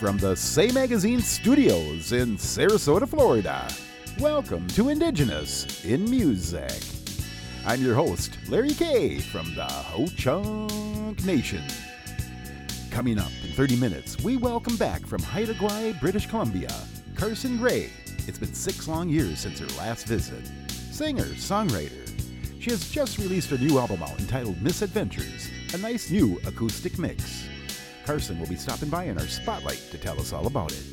from the Say Magazine studios in Sarasota, Florida. Welcome to Indigenous in Music. I'm your host, Larry K from the Ho Chunk Nation. Coming up in 30 minutes, we welcome back from Haida Gwaii, British Columbia, Carsen Gray. It's been six long years since her last visit. Singer, songwriter. She has just released her new album out entitled Misadventures, a nice new acoustic mix. Carsen will be stopping by in our spotlight to tell us all about it.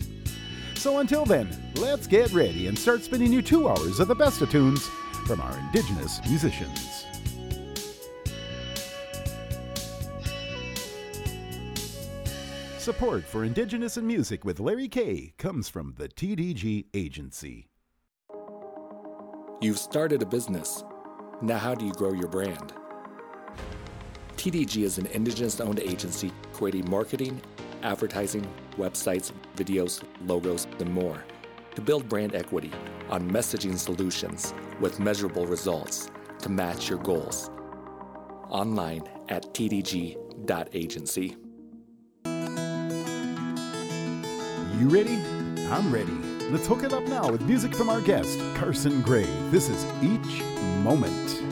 So until then, let's get ready and start spinning you two hours of the best of tunes from our Indigenous musicians. Support for Indigenous in Music with Larry K comes from the TDG Agency. You've started a business. Now, how do you grow your brand? TDG is an Indigenous owned agency creating marketing, advertising, websites, videos, logos, and more to build brand equity on messaging solutions with measurable results to match your goals. Online at tdg.agency. You ready? I'm ready. Let's hook it up now with music from our guest, Carsen Gray. This is Each Moment.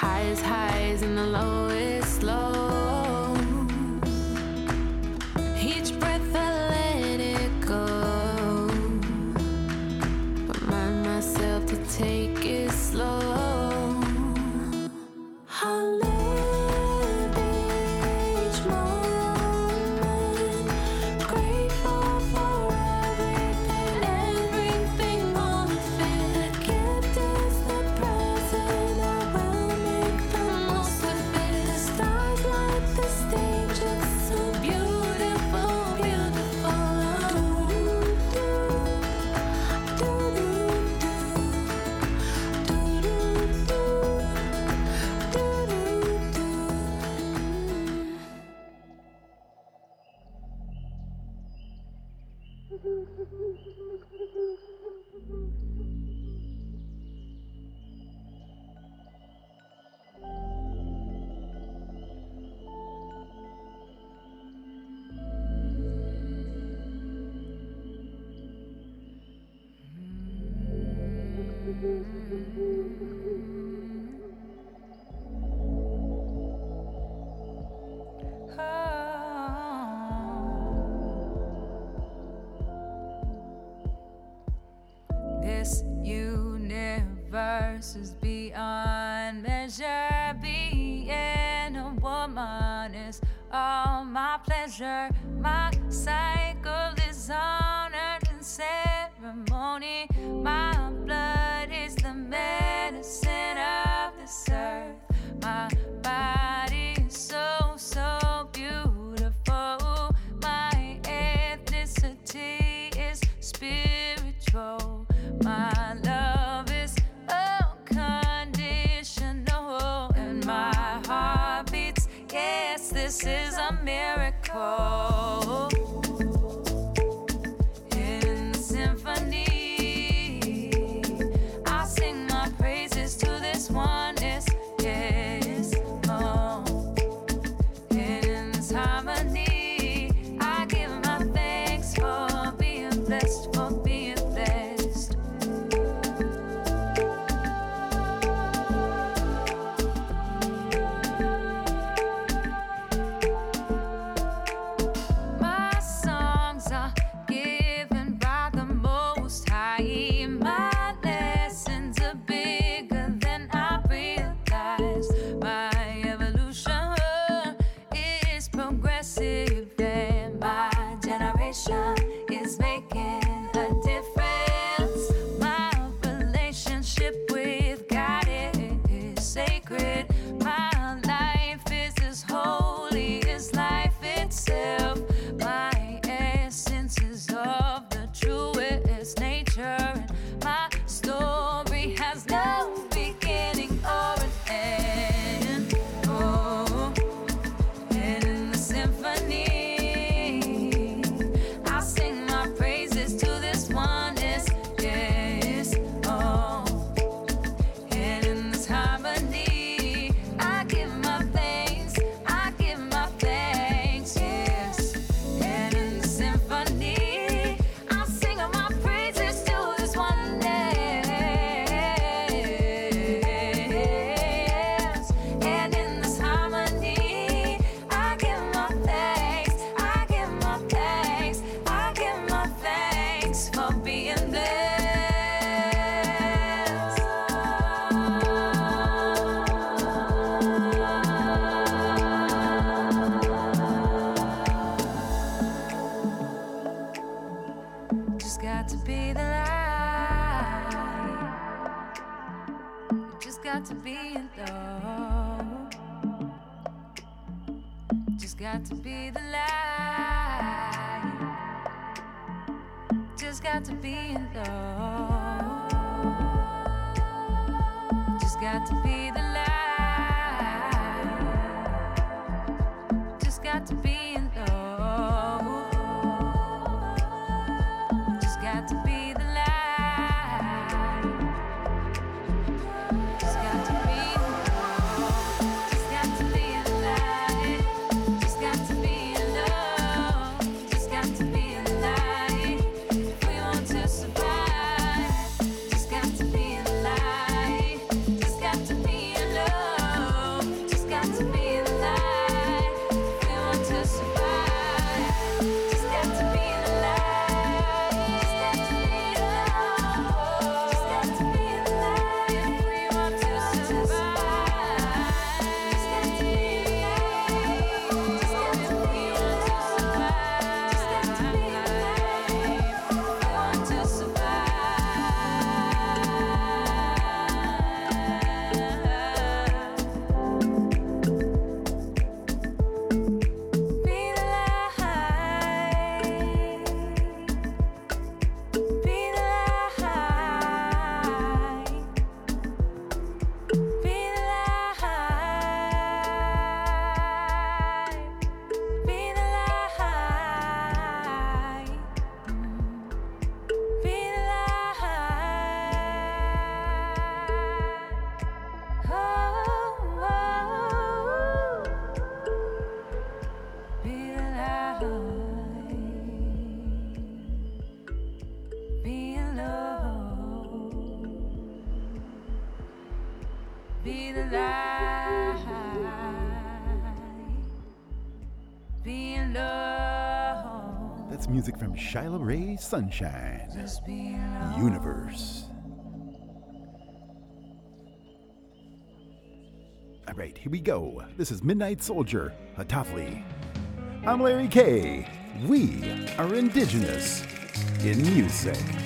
highest highs and the lowest lows. Shylah Ray Sunshine Universe. All right, here we go. This is Midnight Soldier, Hataalii. I'm Larry K. We are indigenous in music.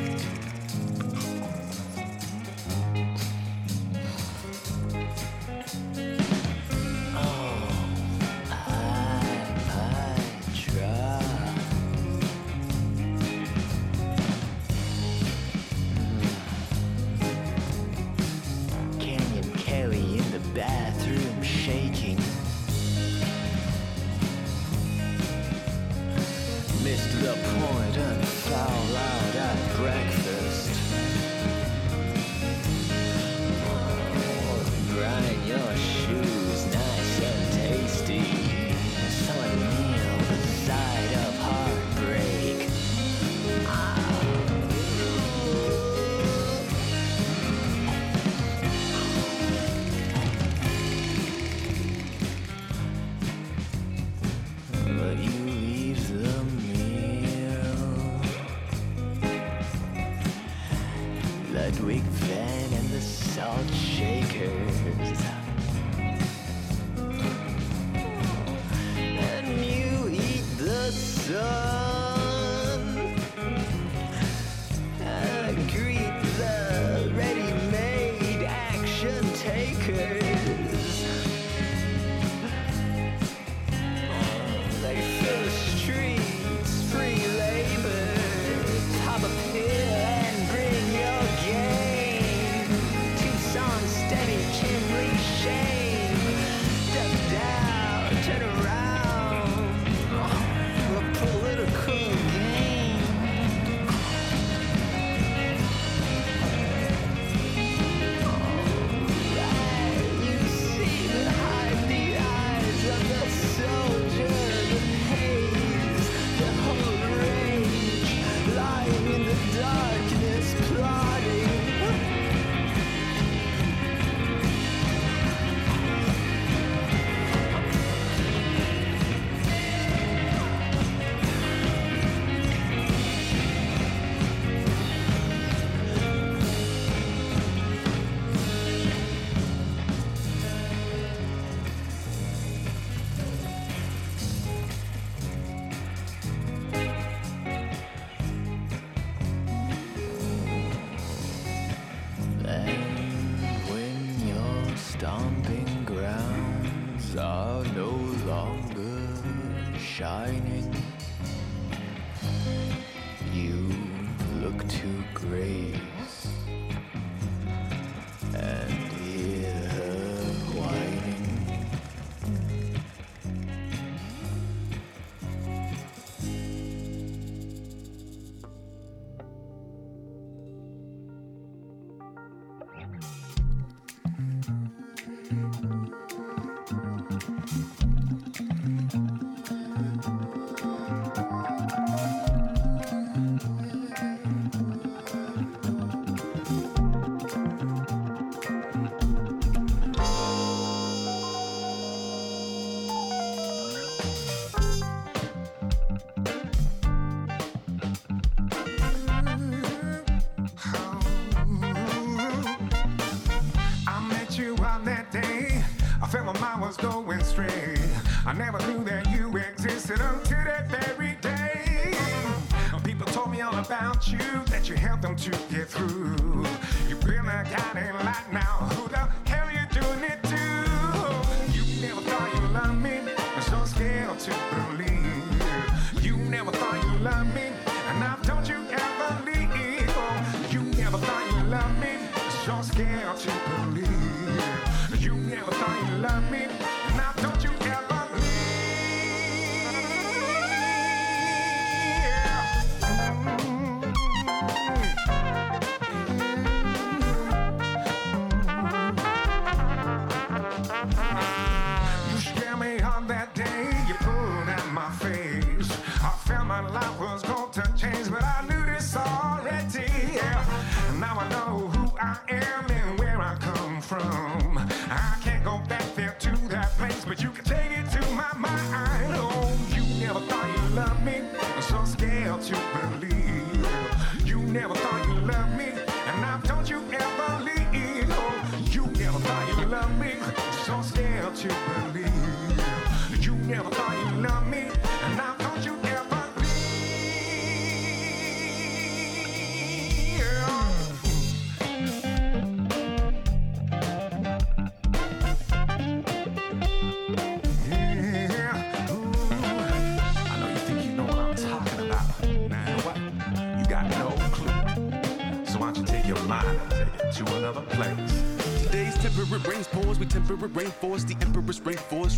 without you that you help them to get through. You've been a guiding light now.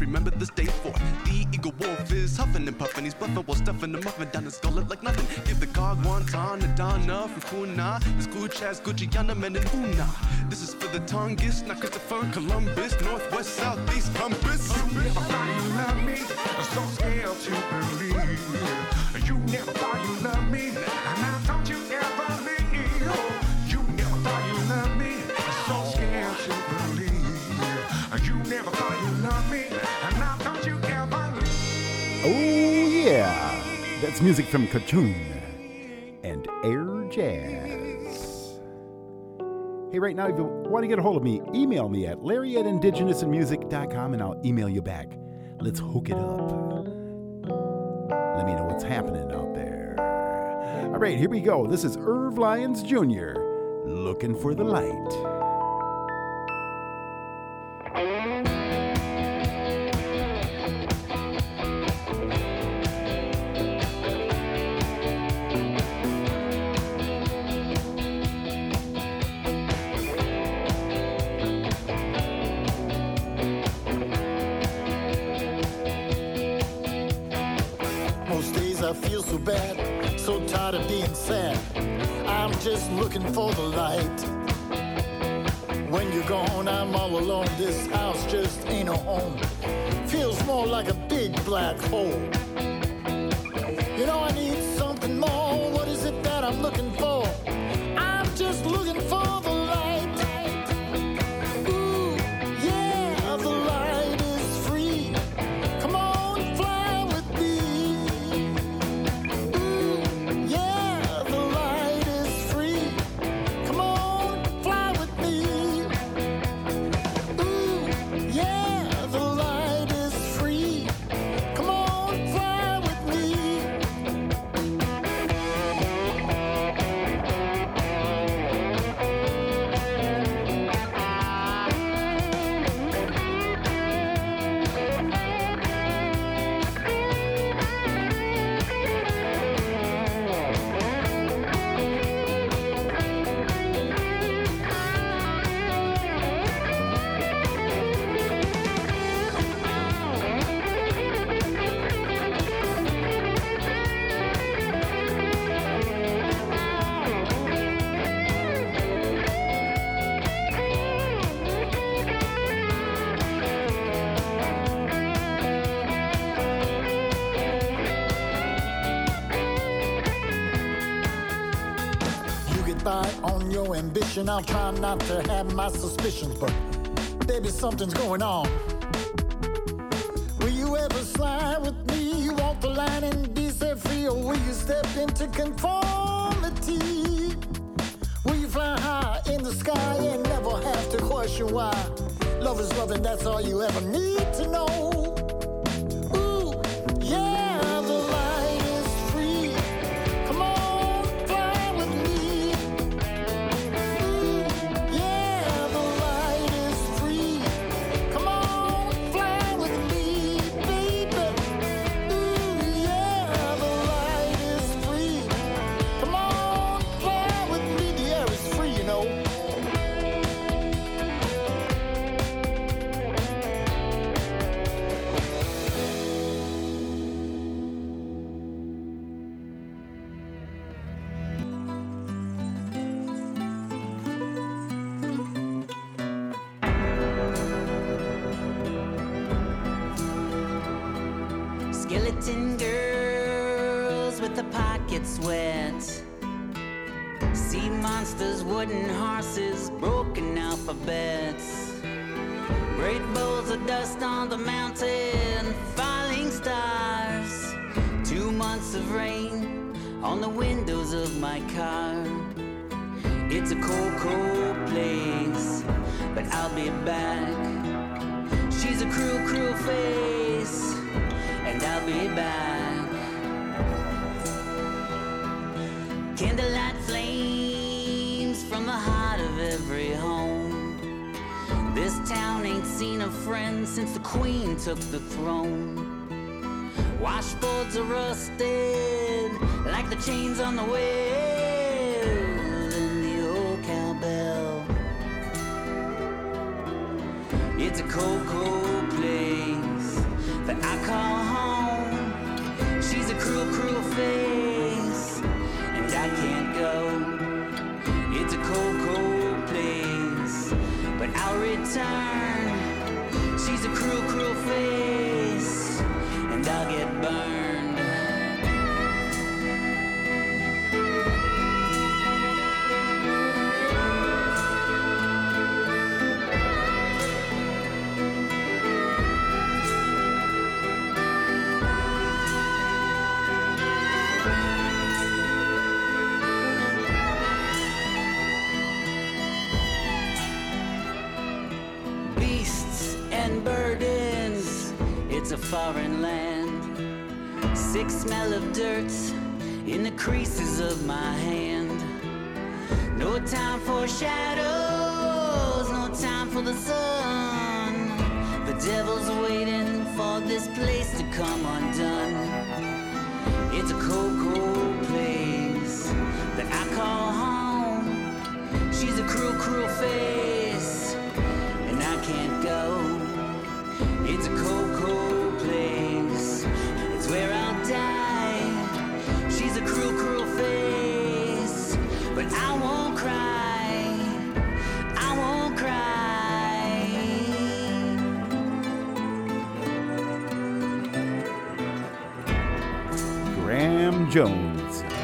Remember this day for the eagle wolf is huffing and puffing. He's bluffing while stuffing the muffin down his gullet like nothing. Give the cog one time to Donna from Puna. This good Chaz, Gucciana, men and Una. This is for the Tongass, not Christopher Columbus, Northwest, Southeast, compass. You never thought you loved me, I'm so scared to believe. You never thought you loved me, That's music from Qacung and Air Jazz. Hey, right now, if you want to get a hold of me, email me at larry at indigenousinmusic.com and I'll email you back. Let's hook it up. Let me know what's happening out there. All right, here we go. This is Irv Lyons Jr. Looking for the light. For the light. When you're gone, I'm all alone. This house just ain't a home. Feels more like a big black hole. I'll try not to have my suspicions, but baby, something's going on. Will you ever slide with me? You Walk the line and be set free, or will you step into conformity? Will you fly high in the sky and never have to question why? Love is love, and that's all you ever need to know.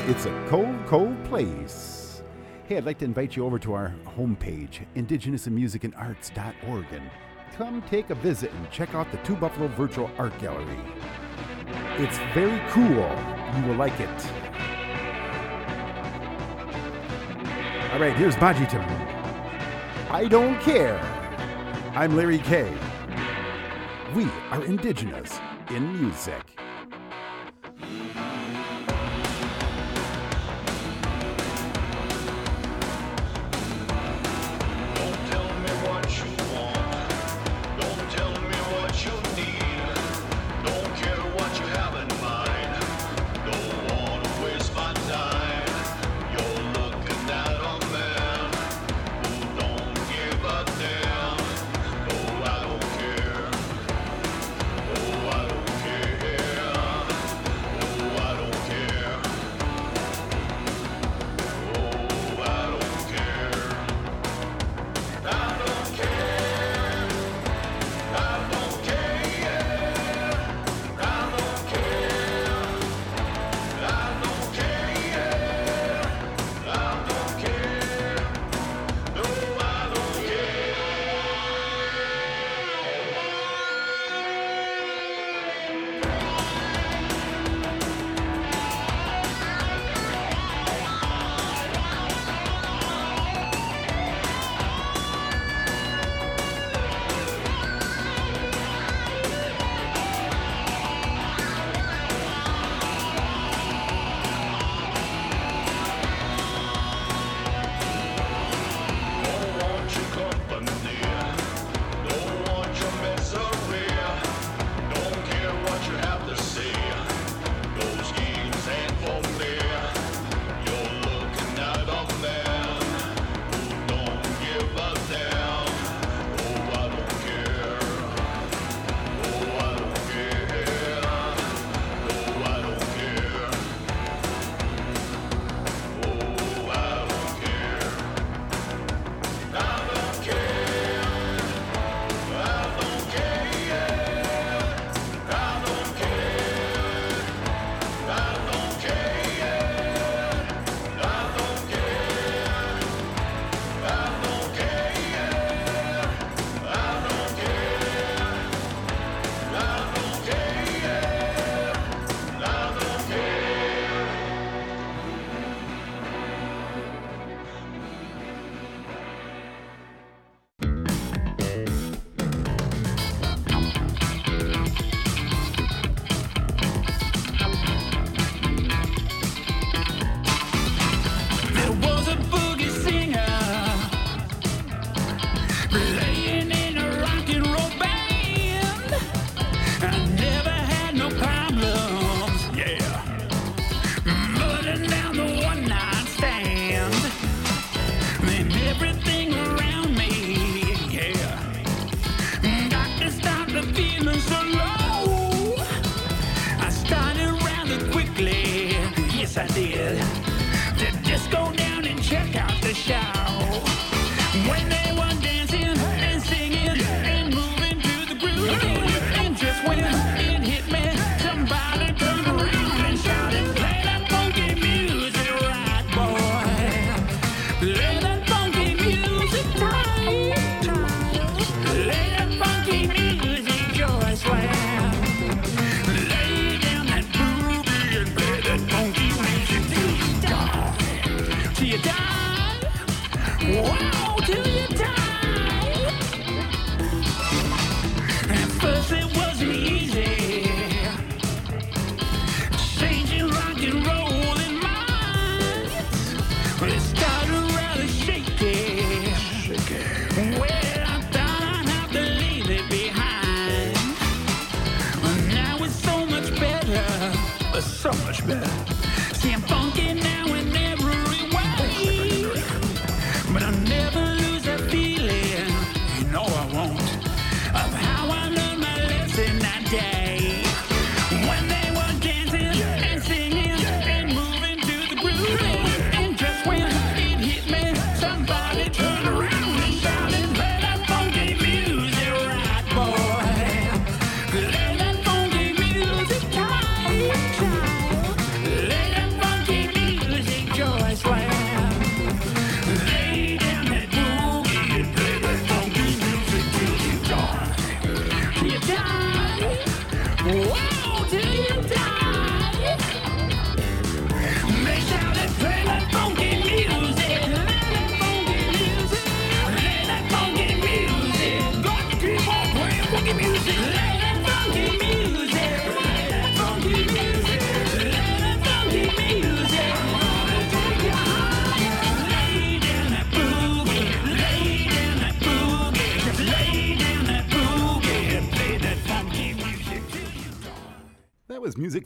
It's a cold, cold place. Hey, I'd like to invite you over to our homepage, indigenousandmusicandarts.org, and come take a visit and check out the Two Buffalo Virtual Art Gallery. It's very cool. You will like it. All right, here's MATCITIM. I don't care. I'm Larry K. We are indigenous in music.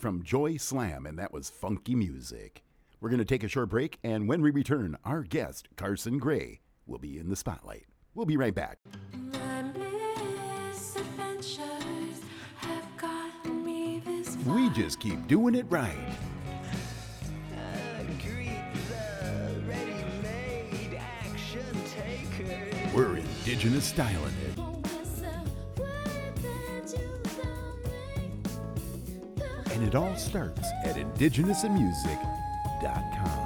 From Joyslam, and that was funky music. We're going to take a short break, and when we return, our guest, Carsen Gray, will be in the spotlight. We'll be right back. Have me this We just keep doing it right. We're indigenous styling it. And it all starts at indigenousinmusic.com.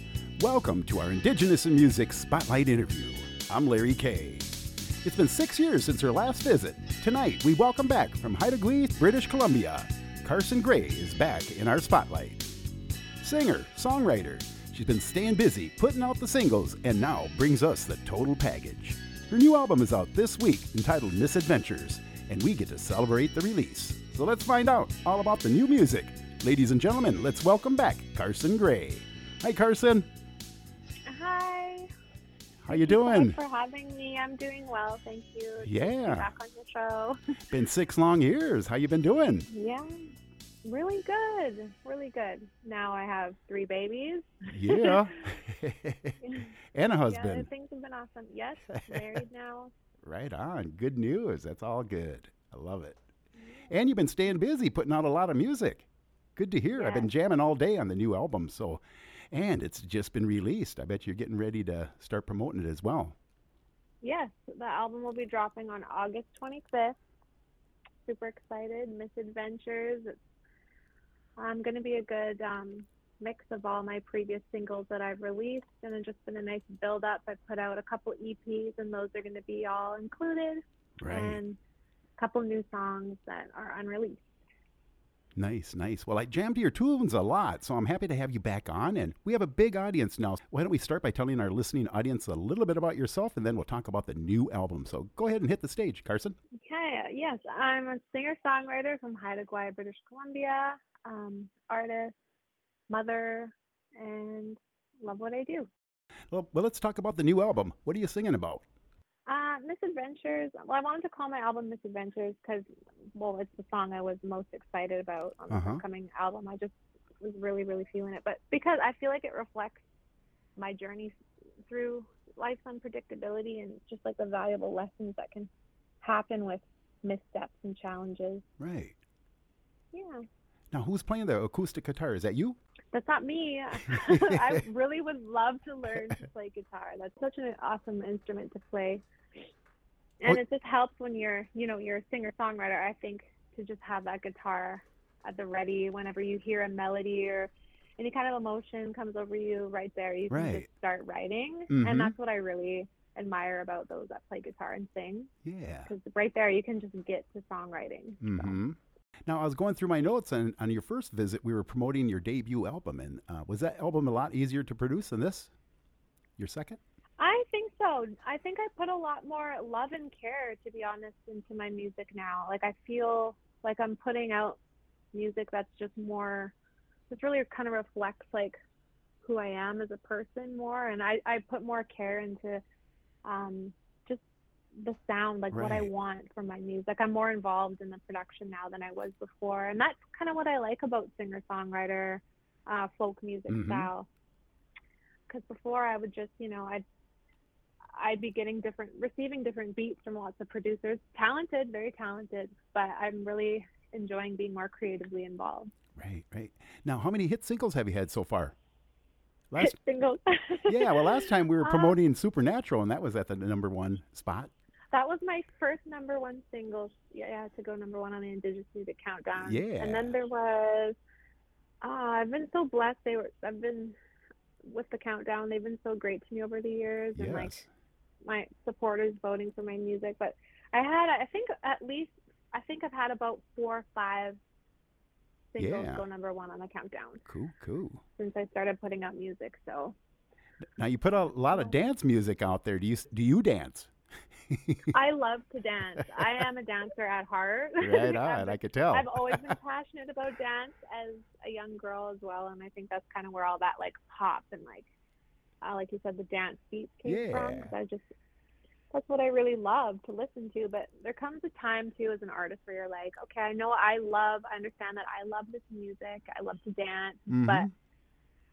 welcome to our Indigenous in Music Spotlight interview. I'm Larry K. It's been six years since her last visit. Tonight, we welcome back from Haida Gwaii, British Columbia. Carsen Gray is back in our spotlight. Singer, songwriter, she's been staying busy putting out the singles and now brings us the total package. Her new album is out this week entitled Misadventures, and we get to celebrate the release. So let's find out all about the new music. Ladies and gentlemen, let's welcome back Carsen Gray. Hi, Carsen. How you Thank so much doing? for having me. I'm doing well, thank you. It's good to be Yeah. back on your show. Been six long years. How you been doing? yeah, really good, really good. Now I have three babies. Yeah. and a husband. Yeah, things have been awesome. Yes, married now. Right on. Good news. That's all good. I love it. And you've been staying busy putting out a lot of music. Good to hear. I've been jamming all day on the new album. So, and it's just been released. I bet you're getting ready to start promoting it as well. Yes, the album will be dropping on August 25th. Super excited. Misadventures. It's um, going to be a good um, mix of all my previous singles that I've released, and it's just been a nice build up. I put out a couple EPs, and those are going to be all included, Right. and a couple new songs that are unreleased. Nice, nice. Well, I jammed to your tunes a lot, so I'm happy to have you back on. And we have a big audience now. Why don't we start by telling our listening audience a little bit about yourself, and then we'll talk about the new album. So go ahead and hit the stage, Carsen. Okay, uh, yes, I'm a singer songwriter from Haida Gwaii, British Columbia, um, artist, mother, and love what I do. Well, well, let's talk about the new album. What are you singing about? Uh, Misadventures. Well, I wanted to call my album Misadventures because, well, it's the song I was most excited about on the Uh-huh. upcoming album. I just was really, really feeling it. But because I feel like it reflects my journey through life's unpredictability and just like the valuable lessons that can happen with missteps and challenges. Right. Yeah. Now, who's playing the acoustic guitar? Is that you? That's not me. I really would love to learn to play guitar. That's such an awesome instrument to play. And Oh. it just helps when you're, you know, you're a singer songwriter, I think, to just have that guitar at the ready whenever you hear a melody or any kind of emotion comes over you right there. You can Right. just start writing. Mhm. And that's what I really admire about those that play guitar and sing. Yeah. Because right there, you can just get to songwriting. Mm-hmm. Now, I was going through my notes, and on your first visit, we were promoting your debut album. And uh, was that album a lot easier to produce than this? Your second? I think so. I think I put a lot more love and care, to be honest, into my music now. Like I feel like I'm putting out music that's just more, this really kind of reflects like who I am as a person more, and I I put more care into um, just the sound, like what I want from my music. I'm more involved in the production now than I was before, and that's kind of what I like about singer songwriter, uh, folk music Mhm. style. Because before I would just, you know, I'd I'd be getting different, receiving different beats from lots of producers, talented, very talented, but I'm really enjoying being more creatively involved. Right, right. Now, how many hit singles have you had so far? Last, Singles. yeah, well, last time we were Uh, promoting Supernatural, and that was at the number one spot. That was my first number one single. Yeah, yeah, to go number one on the Indigenous Music Countdown. Yeah. And then there was. Uh, I've been so blessed. They were. I've been with the countdown. They've been so great to me over the years, and like my supporters voting for my music. But I had, I think, at least, I think I've had about four or five singles Yeah. go number one on the countdown Cool, cool. since I started putting out music. So Now, you put a lot of dance music out there. Do you do you dance? I love to dance. I am a dancer at heart. Right on, I could tell. I've always been passionate about dance as a young girl as well, and I think that's kind of where all that like pop and like, uh, like you said, the dance beats came from. Cause I just that's what I really love to listen to. But there comes a time too as an artist where you're like, okay, I know I love, I understand that I love this music, I love to dance, but Mhm.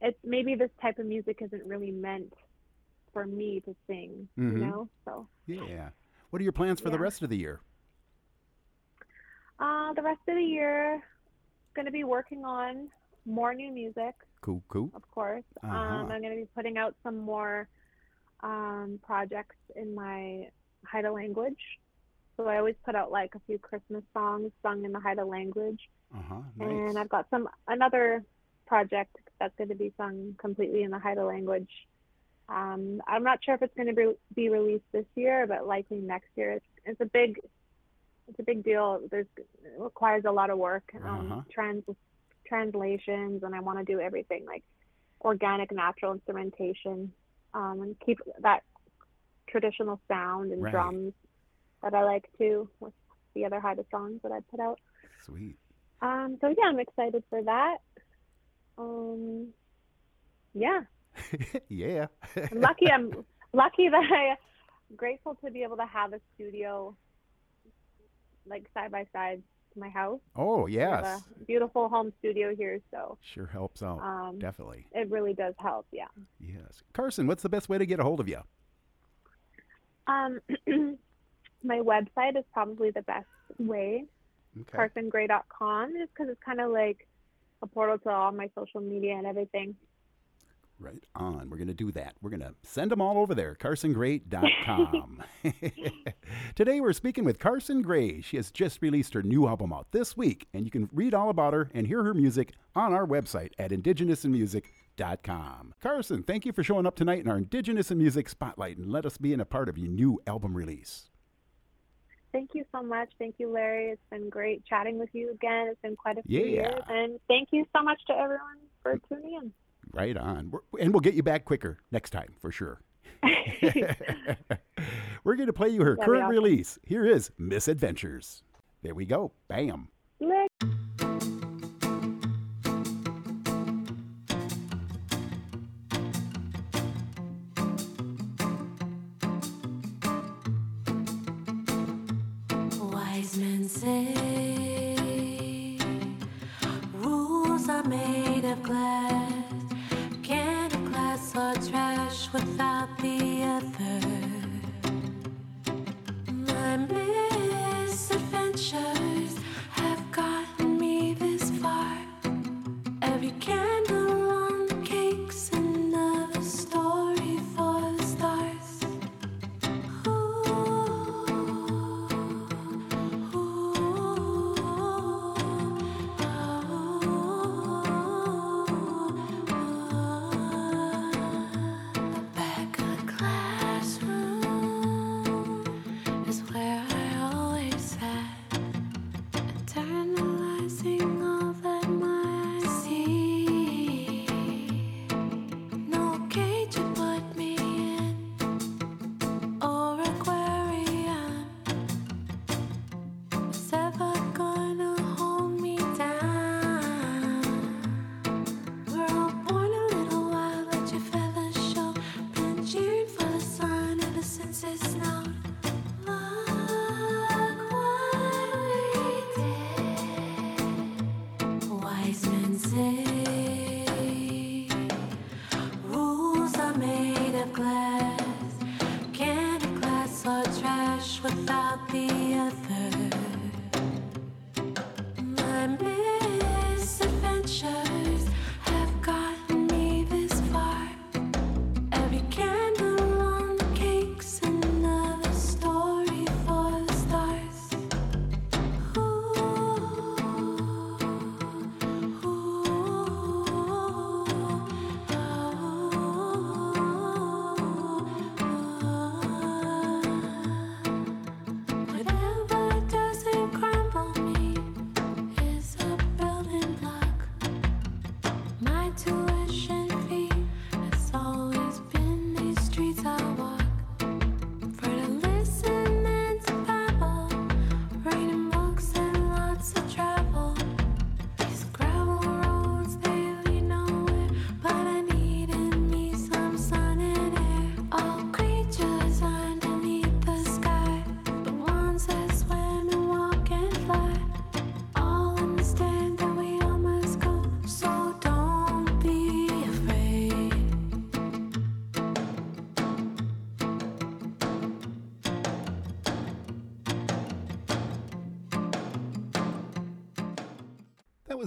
it's maybe this type of music isn't really meant for me to sing, Mhm. you know? So Yeah. What are your plans for the rest of the year? Uh, the rest of the year, going to be working on more new music, Cool, cool. of course. Uh-huh. Um, I'm going to be putting out some more um, projects in my Haida language. So I always put out like a few Christmas songs sung in the Haida language. Uh huh. And I've got some another project that's going to be sung completely in the Haida language. Um, I'm not sure if it's going to be, be released this year, but likely next year. It's, it's a big, it's a big deal. There's it requires a lot of work, um, Uh-huh. trans translations, and I want to do everything like organic, natural instrumentation, um, and keep that traditional sound and Right. drums that I like too with the other Haida songs that I put out. Sweet. Um, so yeah, I'm excited for that. Um, yeah, yeah. I'm lucky. I'm lucky that I grateful to be able to have a studio like side by side to my house. Oh, yes. a beautiful home studio here, so Sure helps out. um, Definitely. it really does help. Yeah. Yes. Carsen, what's the best way to get a hold of you? Um, my website is probably the best way. Okay. CarsenGray.com, just because it's kind of like a portal to all my social media and everything. Right on. We're going to do that. We're going to send them all over there, carsengray.com. Today we're speaking with Carsen Gray. She has just released her new album out this week, and you can read all about her and hear her music on our website at indigenousinmusic.com. Carsen, thank you for showing up tonight in our Indigenous in Music Spotlight and let us be in a part of your new album release. Thank you so much. Thank you, Larry. It's been great chatting with you again. It's been quite a few Yeah. years. And thank you so much to everyone for tuning in. Right on. We're- And we'll get you back quicker next time for sure. We're going to play you her That'd current awesome. release. Here is Misadventures. There we go. Bam. Lick. Wise men say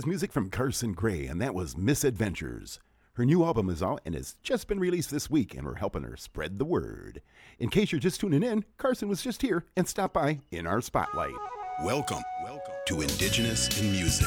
was music from Carsen Gray, and that was Misadventures. Her new album is out and has just been released this week, and we're helping her spread the word. In case you're just tuning in, Carsen was just here and stopped by in our spotlight. Welcome, welcome to Indigenous in Music.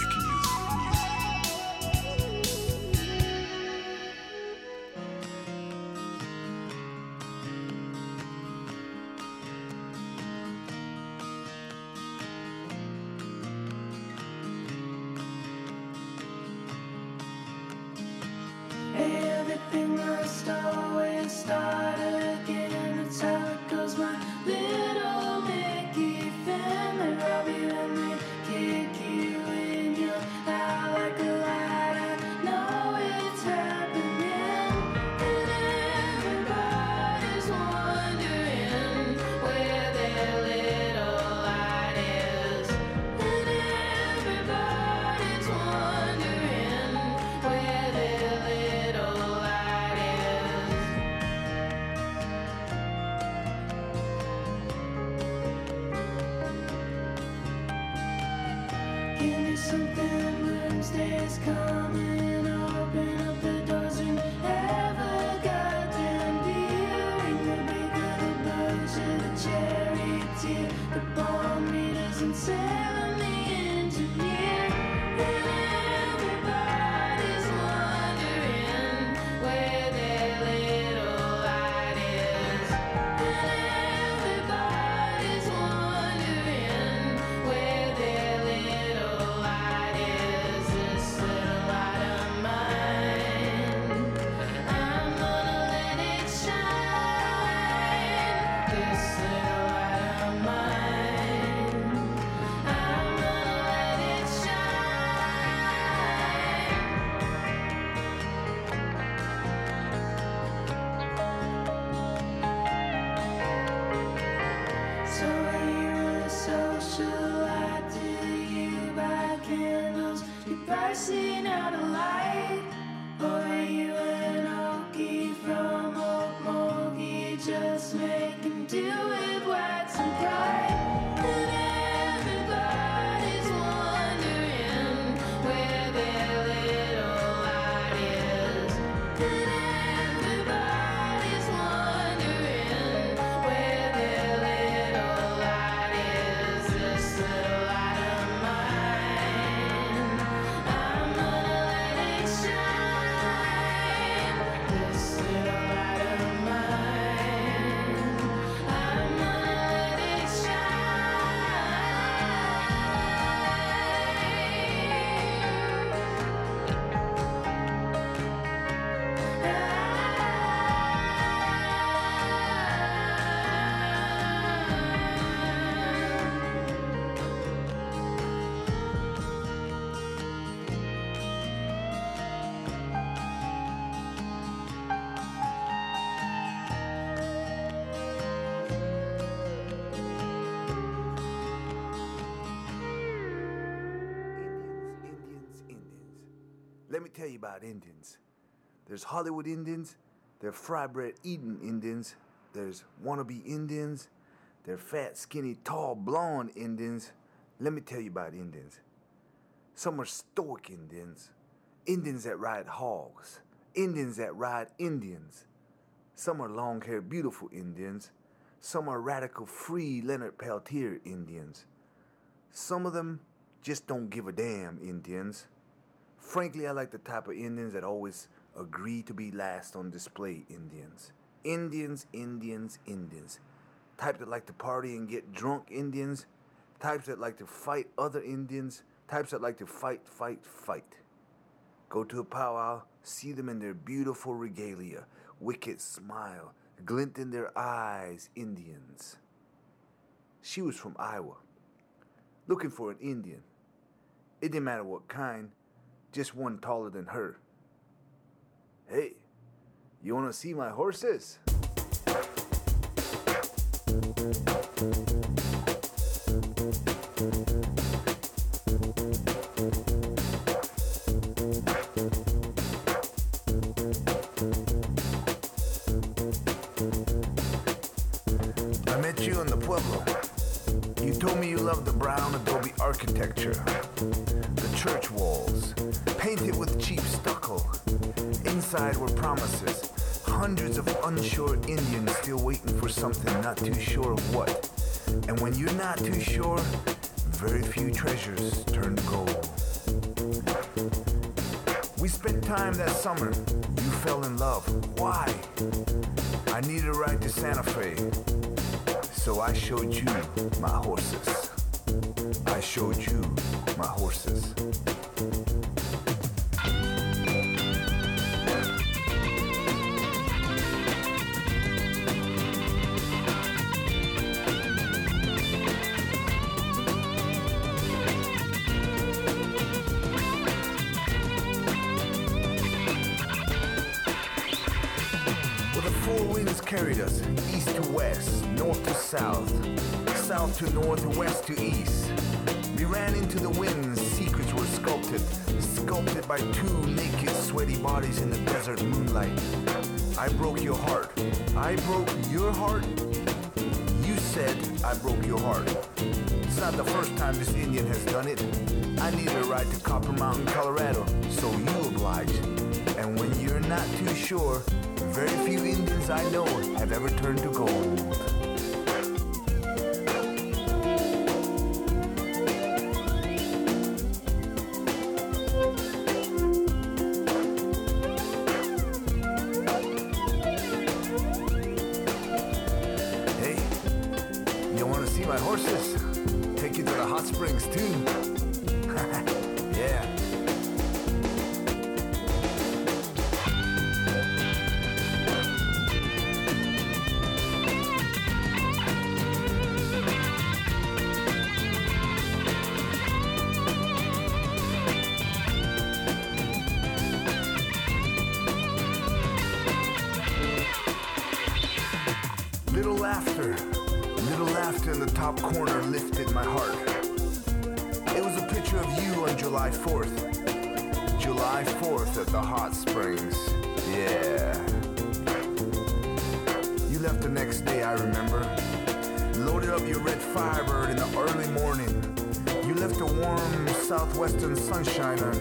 There's Hollywood Indians, there are fry bread eating Indians, there's wannabe Indians, there are fat, skinny, tall, blonde Indians. Let me tell you about Indians. Some are stoic Indians, Indians that ride hogs, Indians that ride Indians. Some are long haired, beautiful Indians. Some are radical, free Leonard Peltier Indians. Some of them just don't give a damn Indians. Frankly, I like the type of Indians that always agree to be last on display Indians. Indians, Indians, Indians. Type that like to party and get drunk Indians. Types that like to fight other Indians. Types that like to fight, fight, fight. Go to a powwow, see them in their beautiful regalia, wicked smile, glint in their eyes, Indians. She was from Iowa, looking for an Indian. It didn't matter what kind, just one taller than her. Hey, you wanna see my horses? Me the brown adobe architecture, the church walls, painted with cheap stucco. Inside were promises, hundreds of unsure Indians still waiting for something not too sure of what. And when you're not too sure, very few treasures turn gold. We spent time that summer. You fell in love. Why? I needed a ride to Santa Fe. So I showed you my horses. Showed you my horses. Carried us east to west, north to south, south to north, west to east. We ran into the wind, secrets were sculpted, sculpted by two naked, sweaty bodies in the desert moonlight. I broke your heart. I broke your heart? You said I broke your heart. It's not the first time this Indian has done it. I needed a ride to Copper Mountain, Colorado, so you oblige. And when you're not too sure, very few Indians I know have ever turned to gold. Up your red Firebird in the early morning. You left the warm southwestern sunshine on.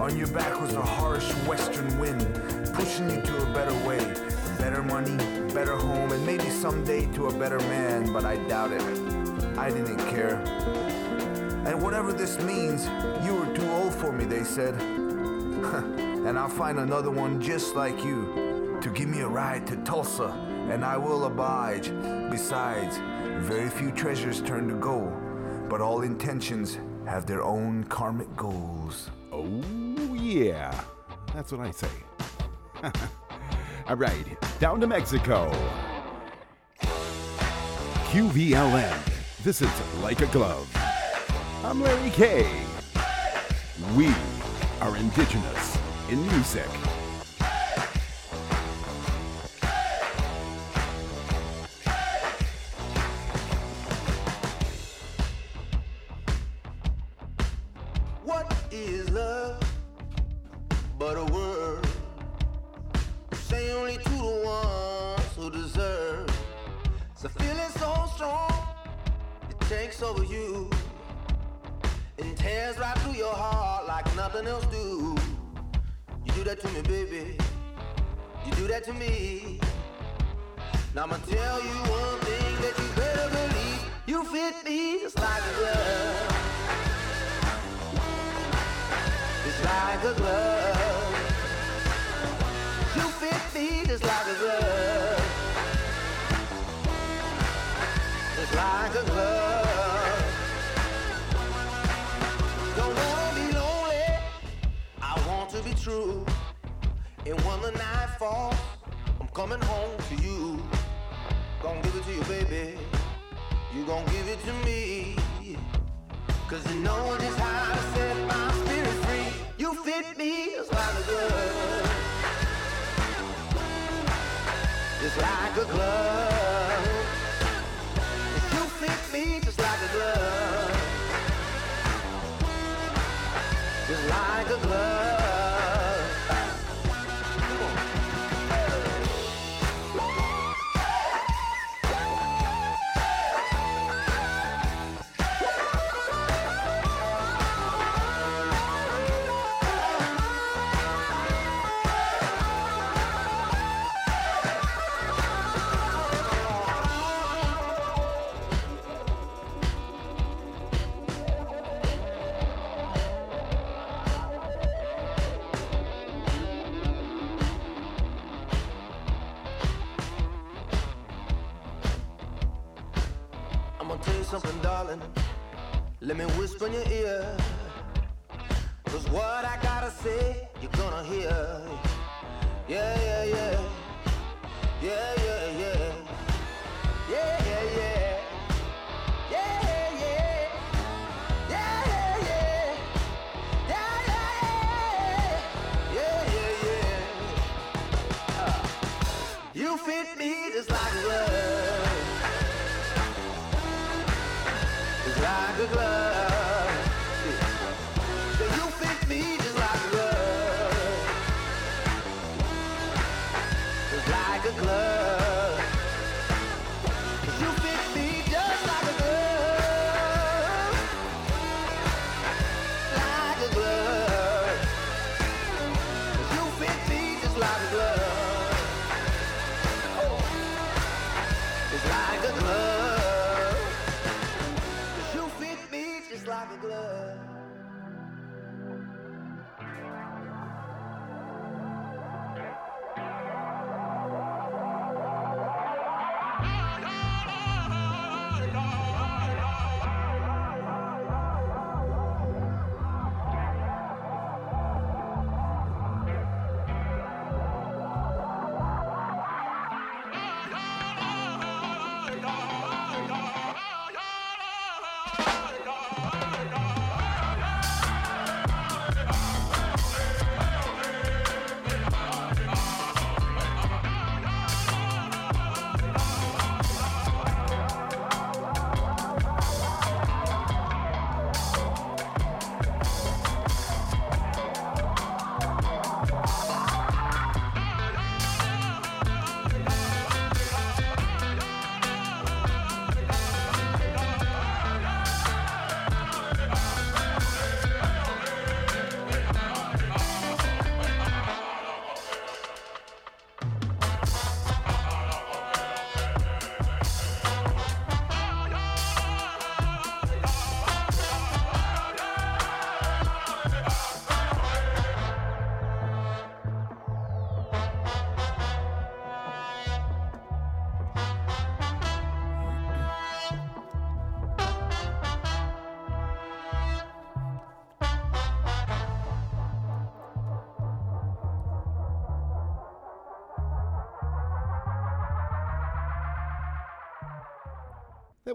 On your back was a harsh western wind, pushing you to a better way, better money, better home, and maybe someday to a better man, but I doubt it. I didn't care. And whatever this means, you were too old for me, they said. and I'll find another one just like you to give me a ride to Tulsa, and I will oblige. Besides, very few treasures turn to gold, but all intentions have their own karmic goals. Oh, yeah. That's what I say. All right, down to Mexico. QVLN. This is Like a Glove. I'm Larry K. We are indigenous in music.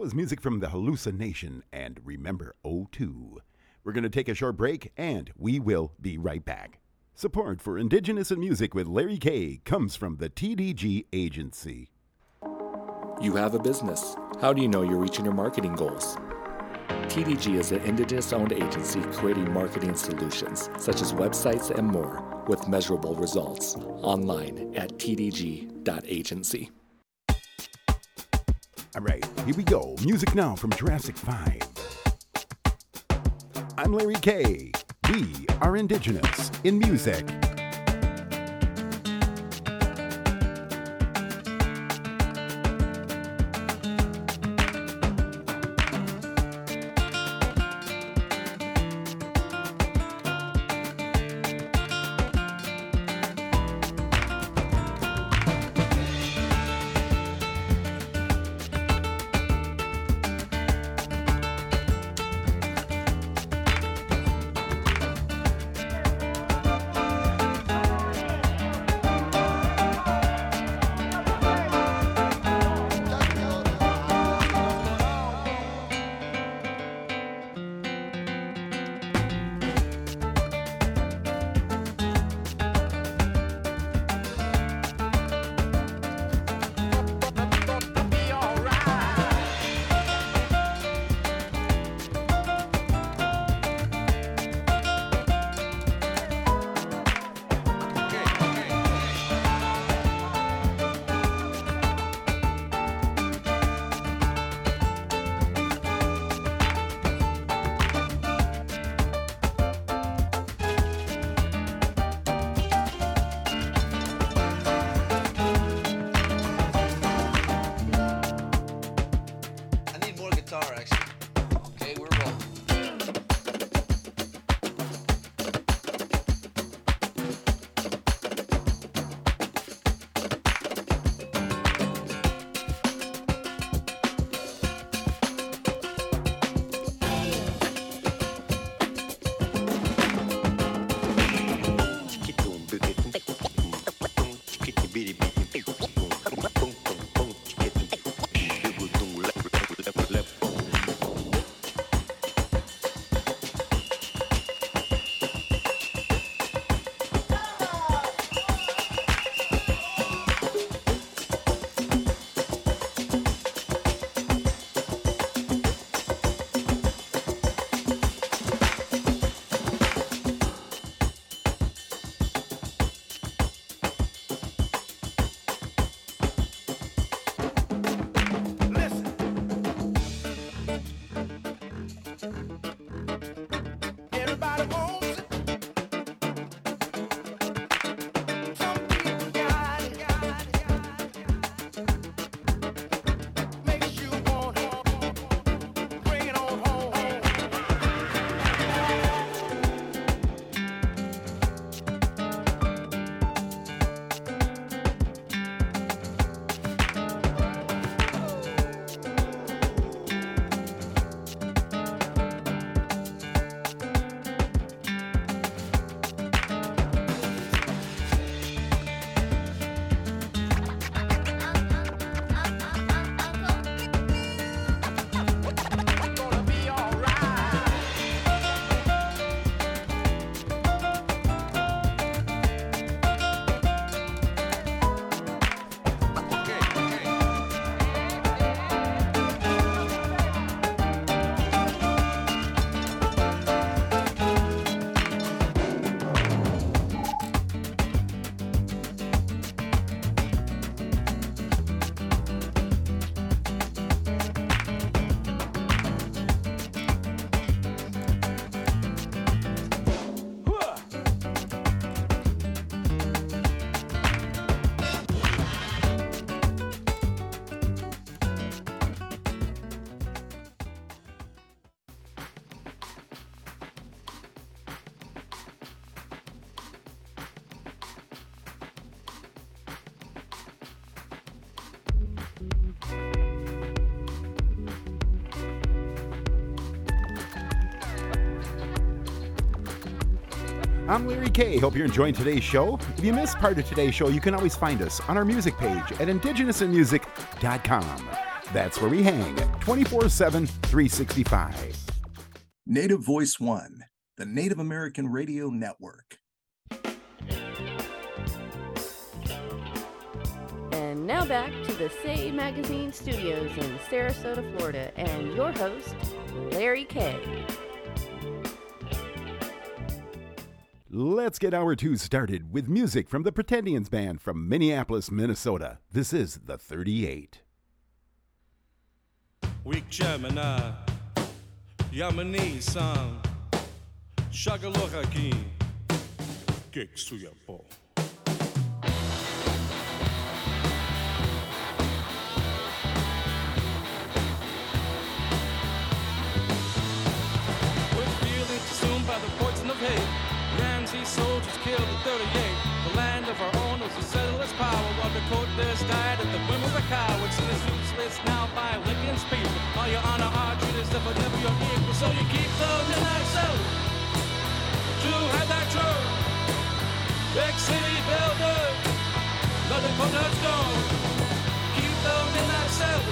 That was music from The Halluci Nation and Remember O2. We're going to take a short break and we will be right back. Support for Indigenous in Music with Larry K comes from the TDG Agency. You have a business. How do you know you're reaching your marketing goals? TDG is an Indigenous owned agency creating marketing solutions such as websites and more with measurable results online at tdg.agency. All right, here we go. Music now from Jurassic 5. I'm Larry K. We are indigenous in music. I'm Larry K. Hope you're enjoying today's show. If you missed part of today's show, you can always find us on our music page at indigenousinmusic.com. That's where we hang 24 7, 365. Native Voice One, the Native American Radio Network. And now back to the Say Magazine studios in Sarasota, Florida, and your host, Larry K. Let's get hour two started with music from the Pretendians Band from Minneapolis, Minnesota. This is the 38. Weak Gemini, Yamani san, Shagalohakin, Geksuyapo. We're The land of our own was a settler's power. While the courtiers died at the whim of a coward. Seen as useless now by Lincoln's people. All your honor are treated as it never your equal. So you keep the midnight cell to have that truth. Big city builder, nothing but that stone. Keep the midnight cell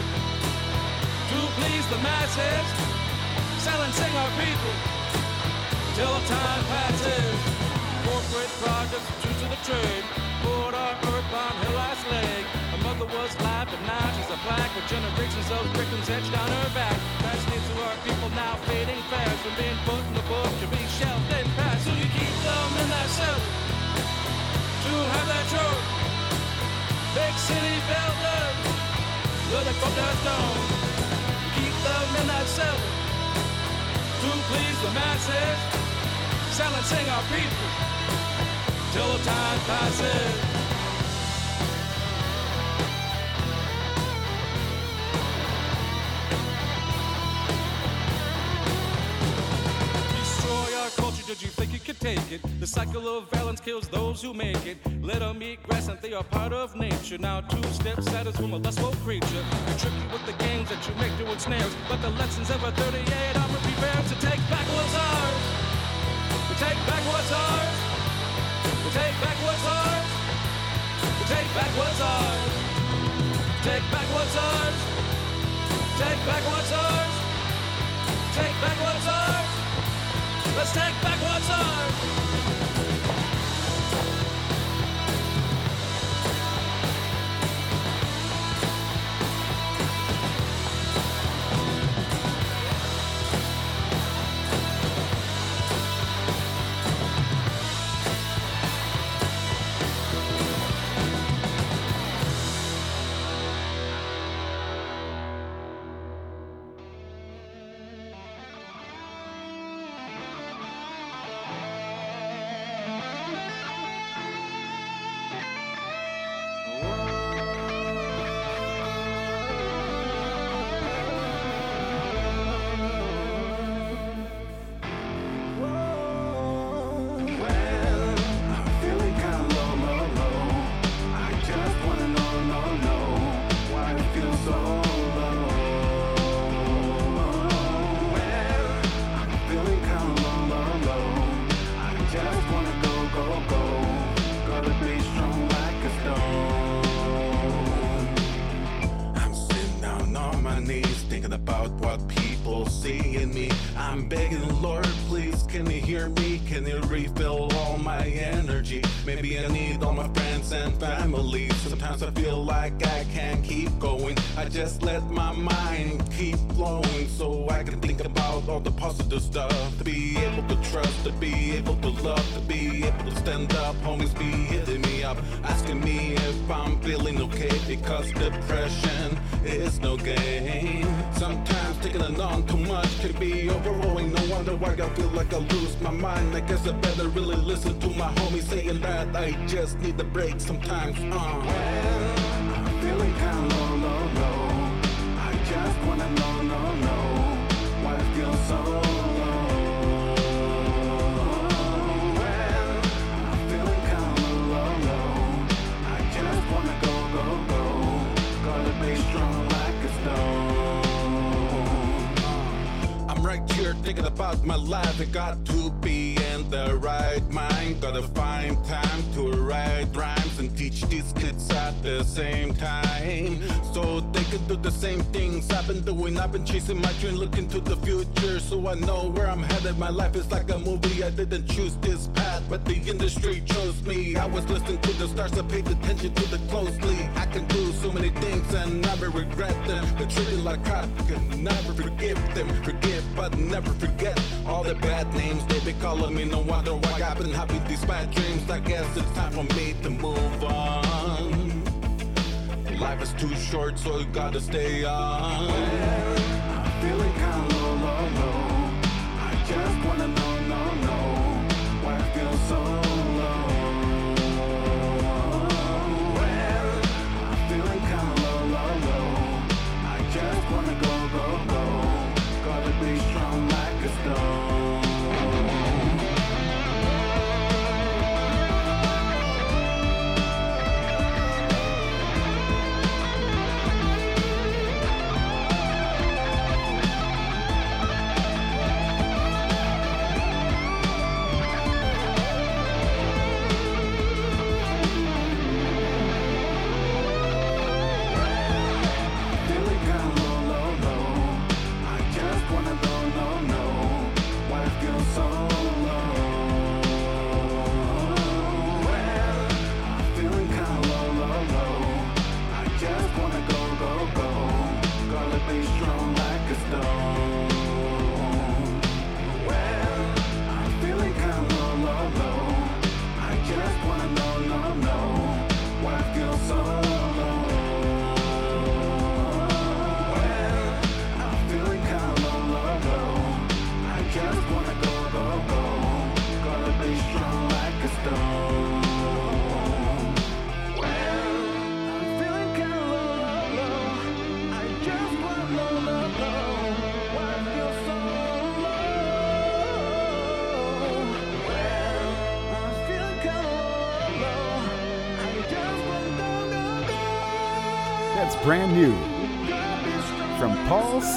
to please the masses. Silencing our people till time passes. Corporate projects true to the trade. Put our earthbound her last leg. Her mother was alive, but now she's a plaque with generations of victims etched down her back. Tragedy to our people now fading fast from being put in the book to be shelved and passed. So you keep them in that cell to have that truth. Big city builders, with a cold stone. Keep them in that cell to please the masses, silencing our people till the time passes. Destroy our culture, did you think you could take it? The cycle of violence kills those who make it. Let them eat grass and they are part of nature. Now two steps out is from a lustful creature. You trick you with the games that you make to ensnares. But the lessons of a 38 are prepared to take back what's ours. We take back what's ours. Take back what's ours. Take back what's ours. Take back what's ours. Take back what's ours. Take back what's ours. Let's take back what's ours. Knees, thinking about what people see in me. I'm begging, Lord, please, can you hear me? Can you refill all my energy? Maybe I need all my friends and family. Sometimes I feel like I can't keep going. I just let my mind keep flowing so I can think about all the positive stuff. To be able to trust, to be able to love, to be able to stand up. Homies be hitting me up, asking me if I'm feeling okay because depression is no game. Sometimes taking it on too much can be overwhelming. No wonder why I feel like I lose my mind. I guess I better really listen to my homies saying that I just need a break sometimes. Uh. I'm feeling kinda low. Here thinking about my life. It got to be in the right mind. Gotta find time to write rhymes and teach these kids at the same time. So they can do the same things I've been doing. I've been chasing my dream, looking to the future. So I know where I'm headed. My life is like a movie. I didn't choose this path, but the industry chose me. I was listening to the stars. I paid attention to the closely. I can do so many things and never regret them. But treated like crap, can never forgive them. Forgive, but never forget all the bad names they be calling me me, no wonder why I've been having these bad dreams. I guess it's time for me to move on. Life is too short, so you gotta stay on. I'm feeling kinda low, low, low.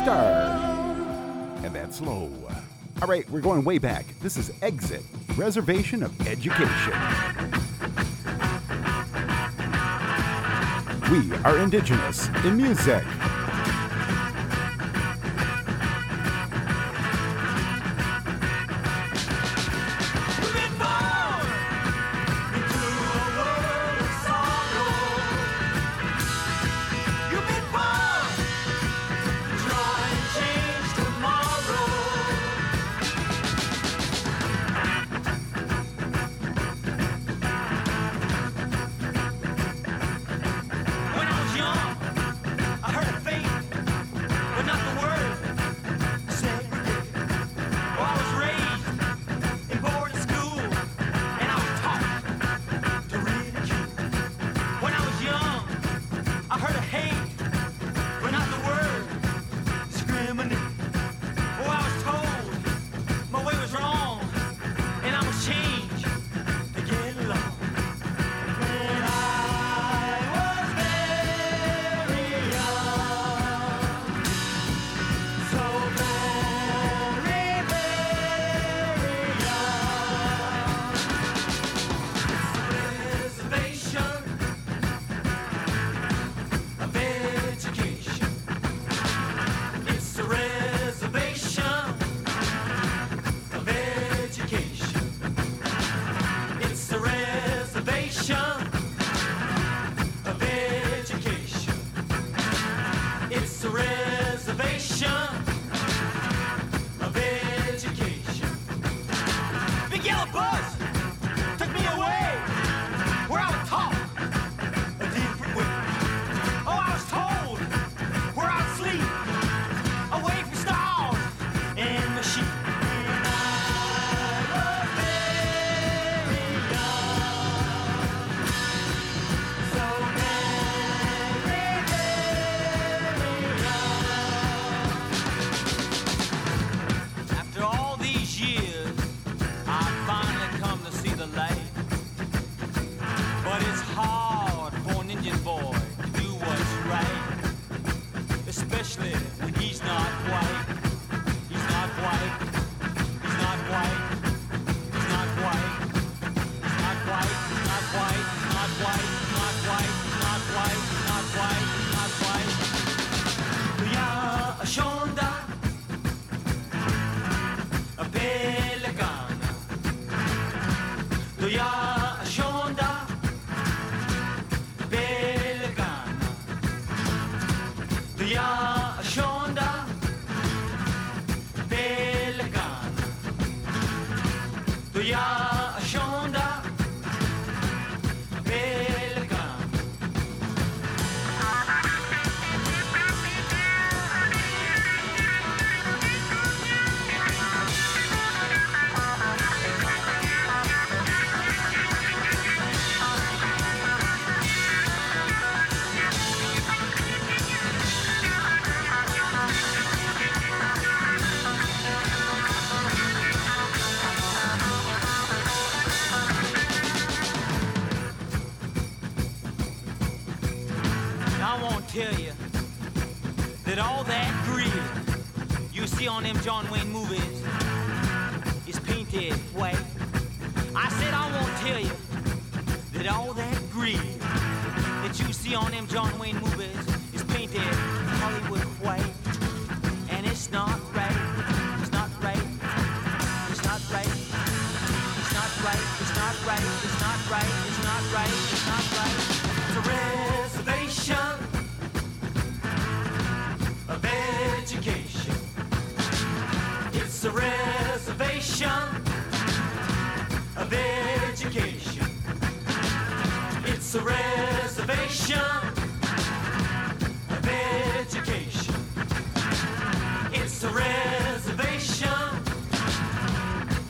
star. And that's low. All right, we're going way back. This is Xit Reservation of Education. We are indigenous in music. See on them John Wayne movies is painted white. I said I won't tell you that all that greed that you see on them John Wayne movies is painted Hollywood white. And it's not right. It's not right. It's not right. It's not right. It's not right. It's not right. It's not right. It's not right. Reservation of education. It's a reservation of education. It's a reservation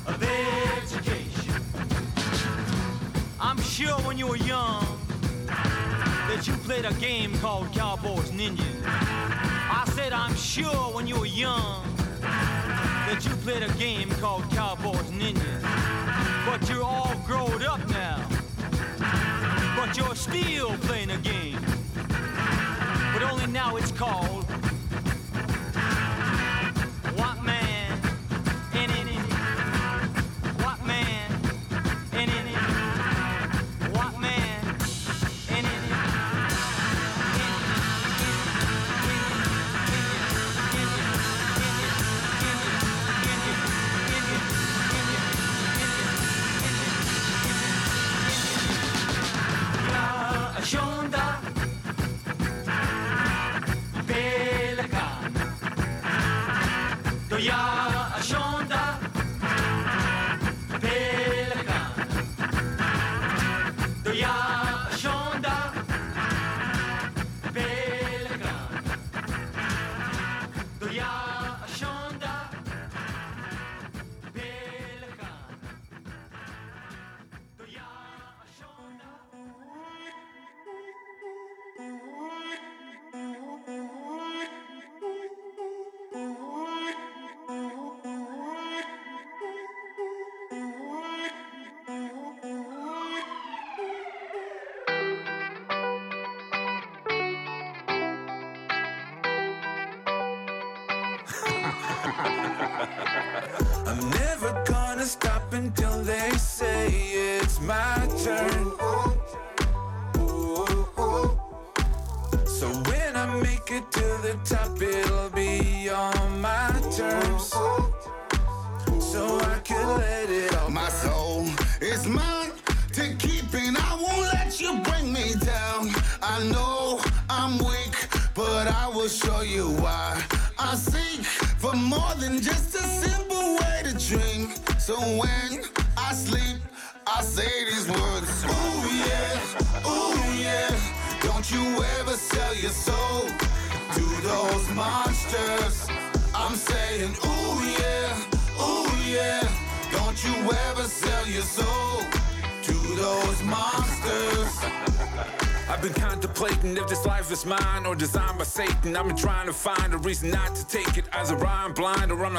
of education. I'm sure when you were young that you played a game called Cowboys Ninjas. I said I'm sure when you were young that you played a game called Cowboys Ninjas. But you're all grown up now. But you're still playing a game. But only now it's called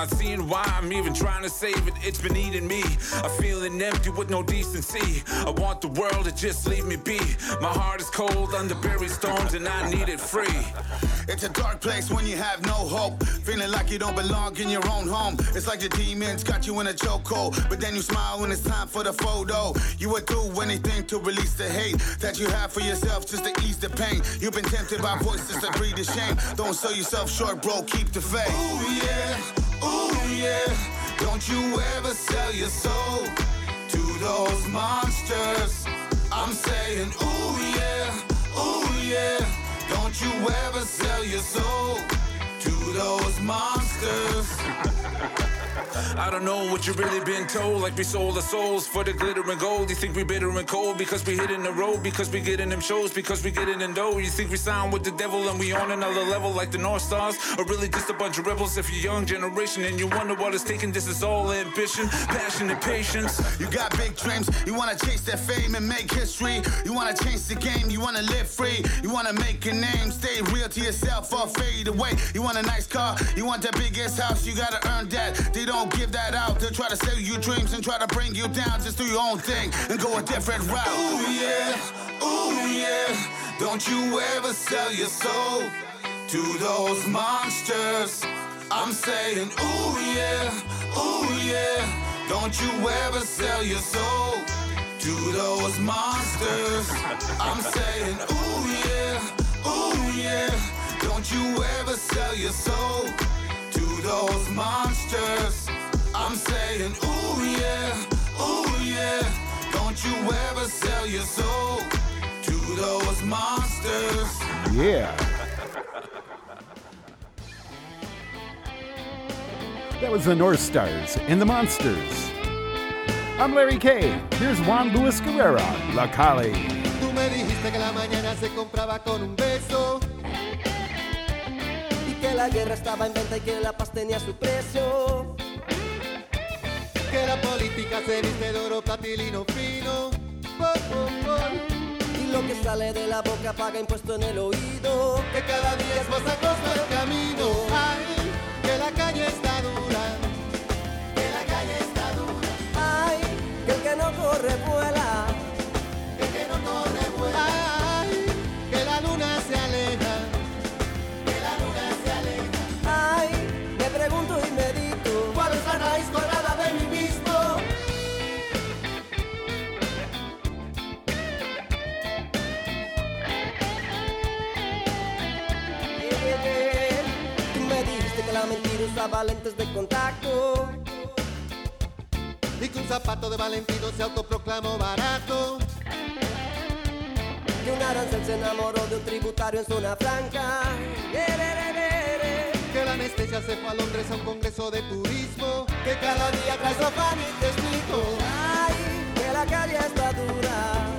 not seeing why I'm even trying to save it. It's been eating me. I'm feeling empty with no decency. I want the world to just leave me be. My heart is cold under buried stones and I need it free. It's a dark place when you have no hope. Feeling like you don't belong in your own home. It's like the demons got you in a chokehold. But then you smile when it's time for the photo. You would do anything to release the hate that you have for yourself just to ease the pain. You've been tempted by voices that breed the shame. Don't sell yourself short, bro. Keep the faith. Ooh, yeah. Ooh, yeah. Don't you ever sell your soul to those monsters. I'm saying, ooh, yeah. Ooh, yeah. Don't you ever sell your soul to those monsters. I don't know what you really been told. Like we sold our souls for the glitter and gold. You think we bitter and cold because we hitting the road, because we getting them shows, because we getting in dough. You think we sound with the devil and we on another level like the Northstars, or really just a bunch of rebels? If you're young generation and you wonder what it's taking, this is all ambition, passion, and patience. You got big dreams, you wanna chase that fame and make history. You wanna change the game, you wanna live free. You wanna make a name, stay real to yourself or fade away. You want a nice car, you want the biggest house, you gotta earn that. They don't give that out, they'll try to sell you dreams and try to bring you down. Just do your own thing and go a different route. Ooh, yeah, ooh, yeah. Don't you ever sell your soul to those monsters. I'm saying, ooh yeah, ooh yeah. Don't you ever sell your soul to those monsters. I'm saying, ooh yeah, ooh yeah. Don't you ever sell your soul those monsters. I'm saying, ooh yeah, ooh yeah. Don't you ever sell your soul to those monsters. Yeah. That was the Northstars and the Monsters. I'm Larry K. Here's Juan Luis Guerra, La Calle. Tú me dijiste que la mañana se compraba con un beso. Que la guerra estaba en venta y que la paz tenía su precio. Que la política se viste de oro platilino fino. Por, por, por. Y lo que sale de la boca paga impuesto en el oído. Que cada día es más acosta el camino. Ay, que la calle está dura. Que la calle está dura. Ay, que el que no corre vuela. Usaba lentes de contacto. Y que un zapato de Valentino se autoproclamó barato. Que un arancel se enamoró de un tributario en zona franca. Que la anestesia se fue a Londres a un congreso de turismo. Que cada día trae su afán y te explico. Ay, que la calle está dura.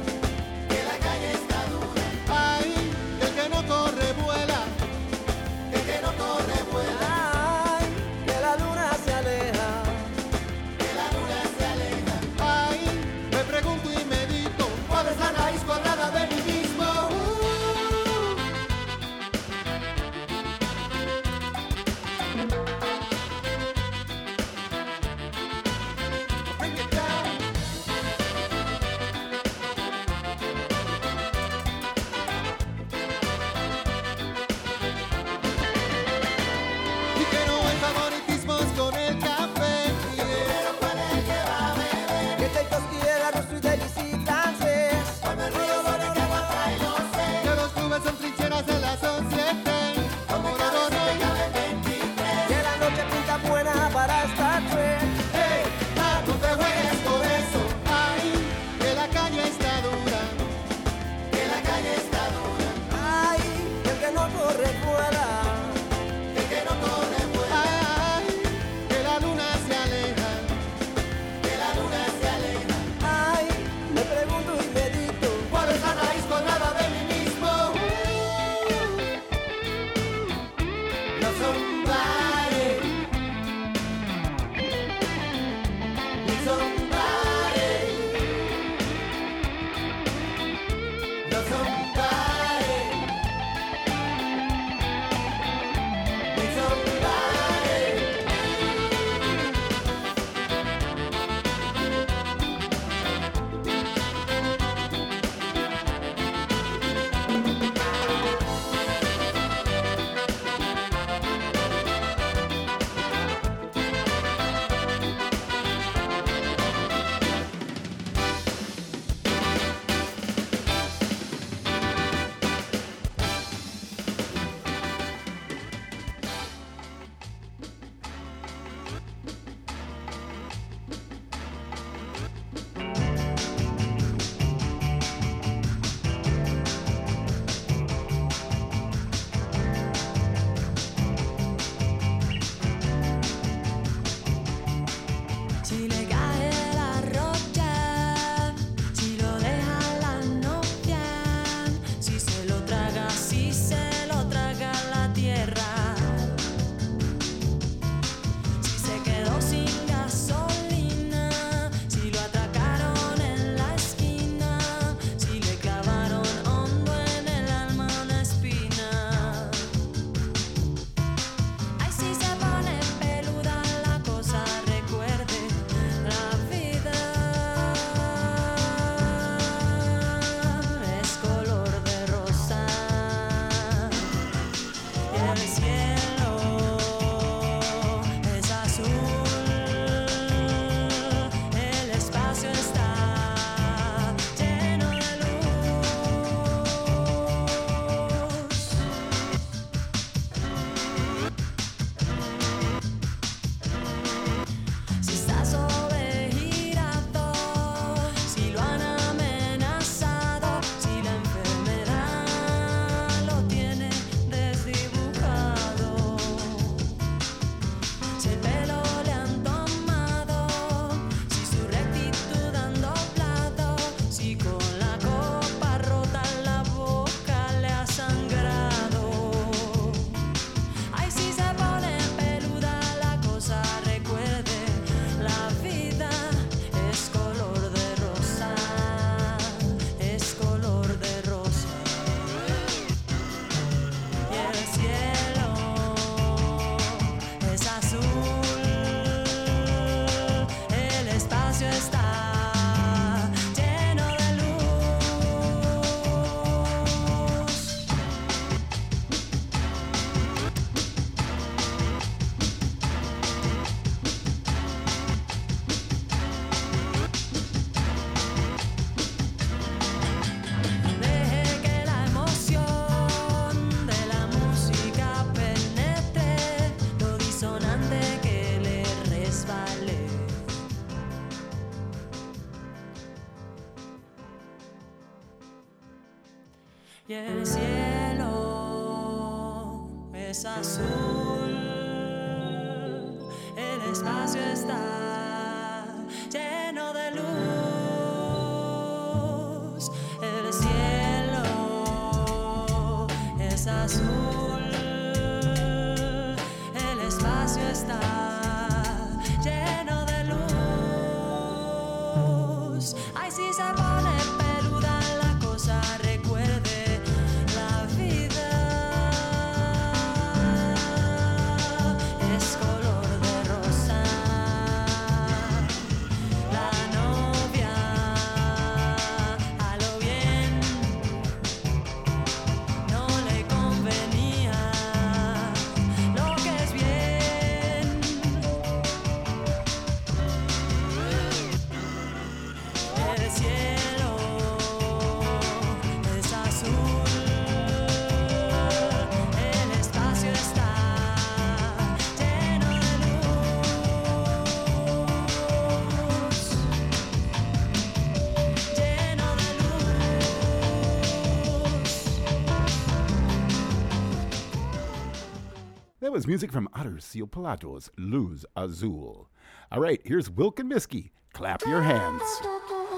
Was music from Aterciopelados, Luz Azul. All right, here's Whilk and Misky. Clap your hands.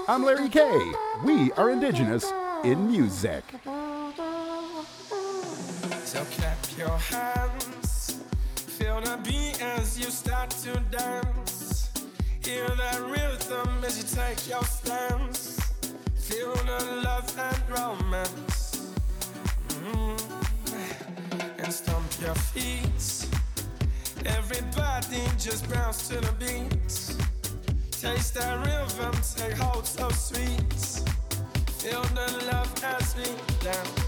I'm Larry K. We are indigenous in music. So clap your hands, feel the beat as you start to dance. Hear that rhythm as you take your stance. Feel the love and romance. Your feet. Everybody just bounce to the beat. Taste that rhythm, take hold oh, so sweet. Feel the love as we dance.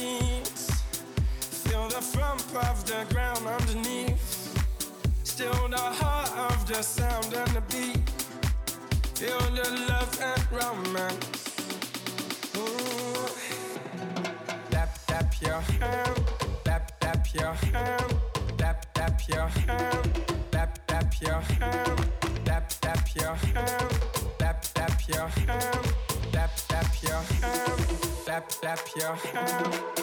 Feet. Feel the thump of the ground underneath. Still the heart of the sound and the beat. Feel the love and romance. Ooh. Tap, tap your hand, tap, tap your hand, tap, tap your hand, tap, tap your hand, tap, tap your hand, tap, tap your hand, tap, tap your hand, tap, tap your hand.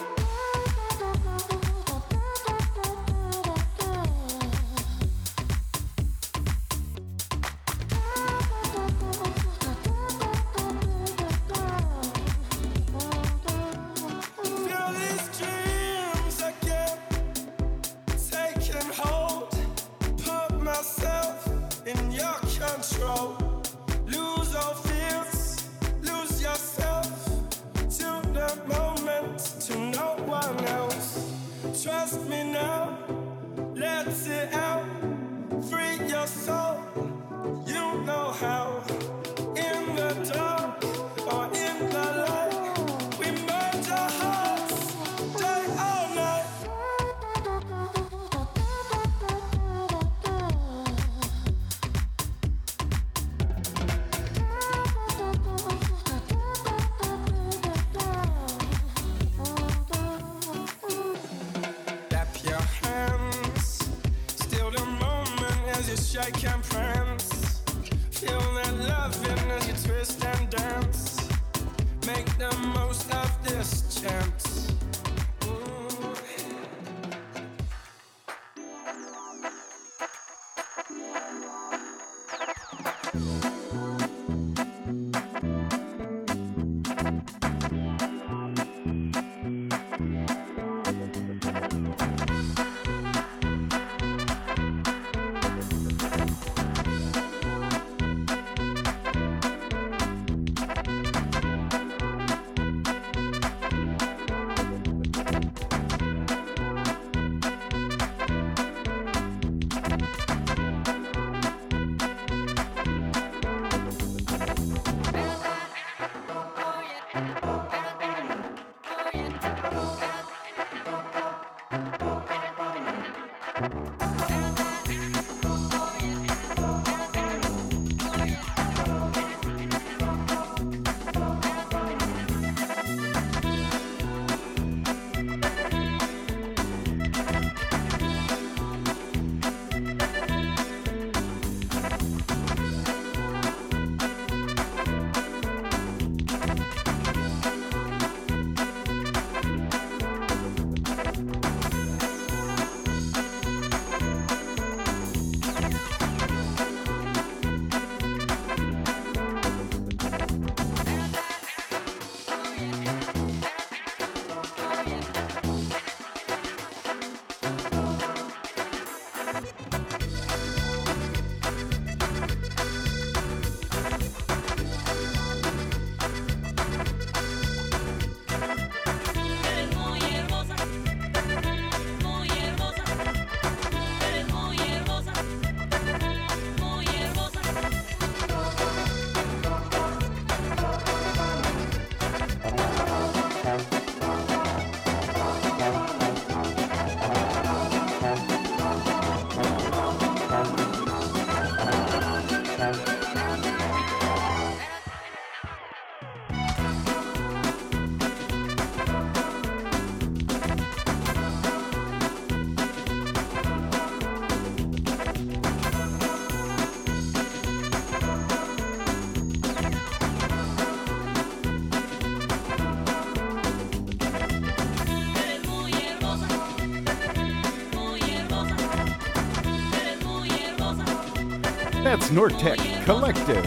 That's Nortec Collective.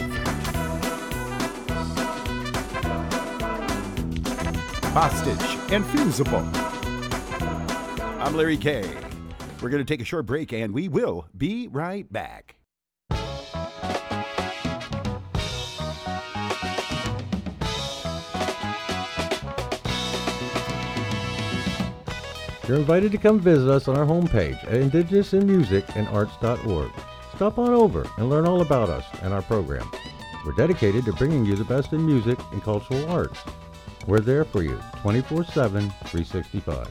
Bostich and Fussible. I'm Larry K. We're going to take a short break and we will be right back. You're invited to come visit us on our homepage at indigenousinmusicandarts.org. Stop on over and learn all about us and our program. We're dedicated to bringing you the best in music and cultural arts. We're there for you 24 7, 365.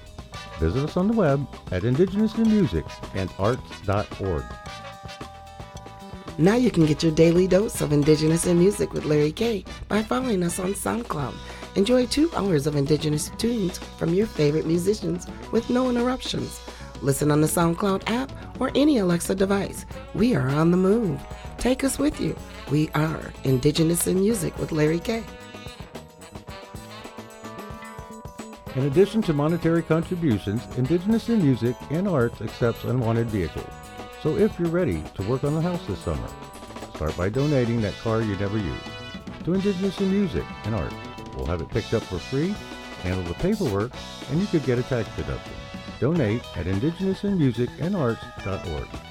Visit us on the web at indigenousinmusicandarts.org. Now you can get your daily dose of Indigenous in Music with Larry K by following us on SoundCloud. Enjoy two hours of Indigenous tunes from your favorite musicians with no interruptions. Listen on the SoundCloud app or any Alexa device. We are on the move. Take us with you. We are Indigenous in Music with Larry K. In addition to monetary contributions, Indigenous in Music and Arts accepts unwanted vehicles. So if you're ready to work on the house this summer, start by donating that car you never used to Indigenous in Music and Arts. We'll have it picked up for free, handle the paperwork, and you could get a tax deduction. Donate at indigenousinmusicandarts.org.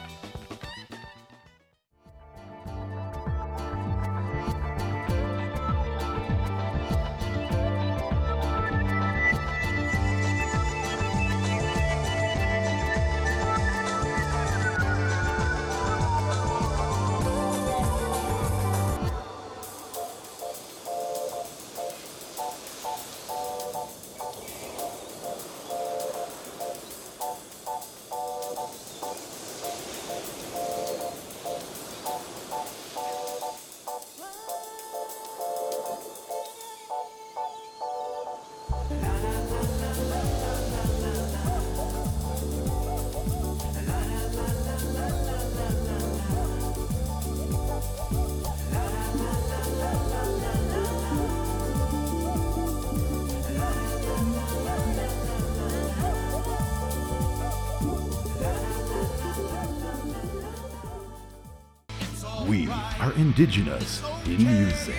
indigenous in music.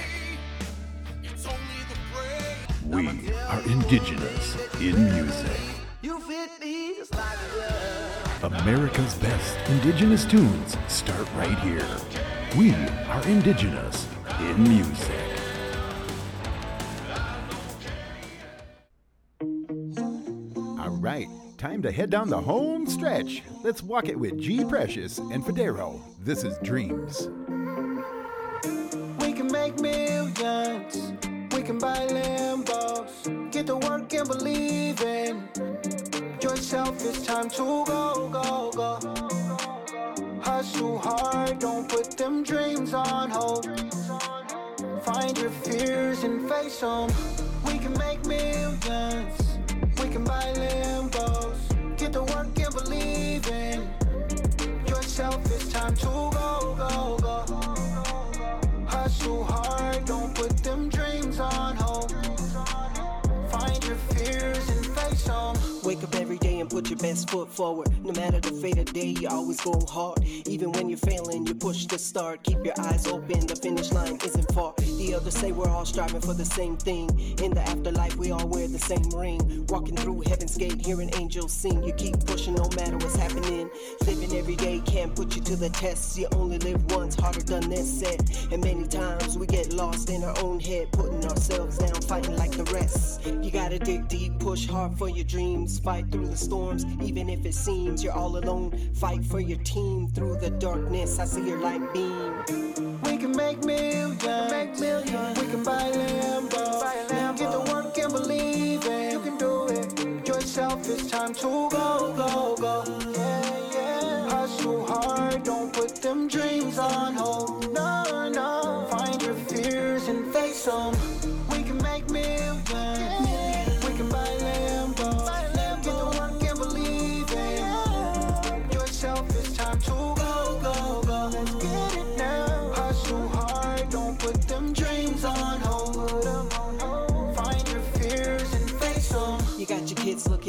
We are indigenous in music. America's best indigenous tunes start right here. We are indigenous in music. All right, time to head down the home stretch. Let's walk it with G Precious and Fedarro. This is Dreams. Millions. We can buy Lambos. Get to work and believe in yourself. It's time to go, go, go. Hustle hard. Don't put them dreams on hold. Find your fears and face them. We can make millions. We can buy Lambos. Get to work and believe in yourself. It's time to go, go, go. Hustle hard, put your best foot forward. No matter the fate of day, you always go hard. Even when you're failing, you push to start. Keep your eyes open, the finish line isn't far. The others say we're all striving for the same thing. In the afterlife, we all wear the same ring. Walking through heaven's gate, hearing angels sing. You keep pushing no matter what's happening. Living every day can't put you to the test. You only live once, harder done than said. And many times we get lost in our own head, putting ourselves down, fighting like the rest. You gotta dig deep, push hard for your dreams, fight through the storms, even if it seems you're all alone. Fight for your team through the darkness. I see your light beam. We can make millions. Make millions. We can buy Lambos. Buy Lambo. Get to work and believe it. You can do it. Yourself, it's time to go, go, go. Yeah, yeah. Hustle hard. Don't put them dreams on hold. No, no. Find your fears and face them.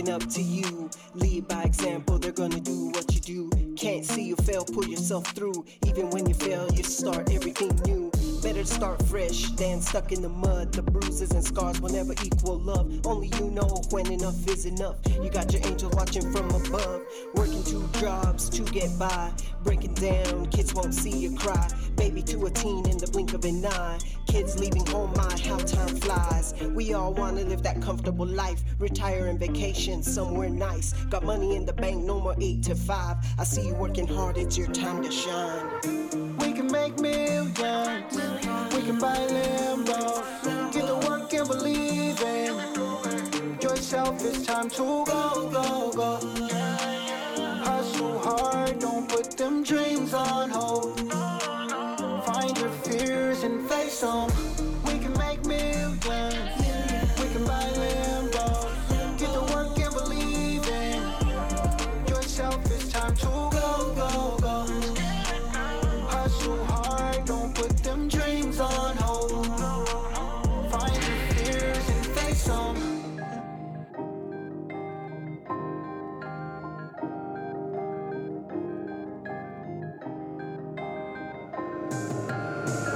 Looking up to you. Lead by example, they're gonna do what you do. Can't see you fail, pull yourself through. Even when you fail, you start everything new. Better start fresh than stuck in the mud. The bruises and scars will never equal love. Only you know when enough is enough. You got your angel watching from above. Working two jobs to get by. Breaking down, kids won't see you cry. Baby to a teen in the blink of an eye. Kids leaving home, my how time flies. We all wanna live that comfortable life. Retire and vacation somewhere nice. Got money in the bank, no more eight to five. I see you working hard, it's your time to shine. Can make millions. We can buy Lambos. Get to work and believe in yourself. It's time to go, go, go. Hustle hard, don't put them dreams on hold. Find your fears and face them.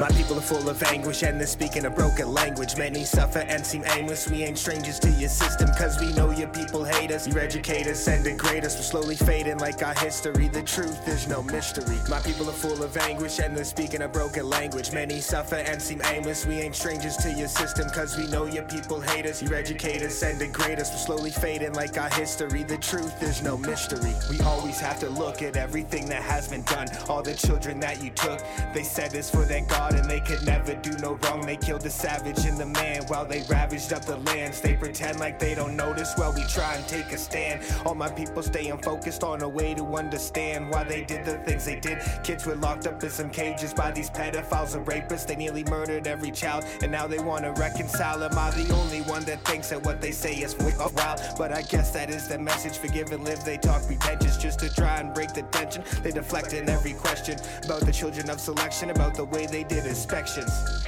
My people are full of anguish and they're speaking a broken language. Many suffer and seem aimless. We ain't strangers to your system, cause we know your people hate us. You educate us and degrade us. We're slowly fading like our history. The truth is no mystery. My people are full of anguish and they're speaking a broken language. Many suffer and seem aimless. We ain't strangers to your system, cause we know your people hate us. You educate us and degrade us. We're slowly fading like our history. The truth is no mystery. We always have to look at everything that has been done. All the children that you took, they said this for their God and they could never do no wrong. They killed the savage and the man while they ravaged up the lands. They pretend like they don't notice while we try and take a stand. All my people staying focused on a way to understand why they did the things they did. Kids were locked up in some cages by these pedophiles and rapists. They nearly murdered every child and now they want to reconcile. Am I the only one that thinks that what they say is wild? But I guess that is the message. Forgive and live. They talk pretentious just to try and break the tension. They deflect in every question about the children of selection, about the way they did inspections.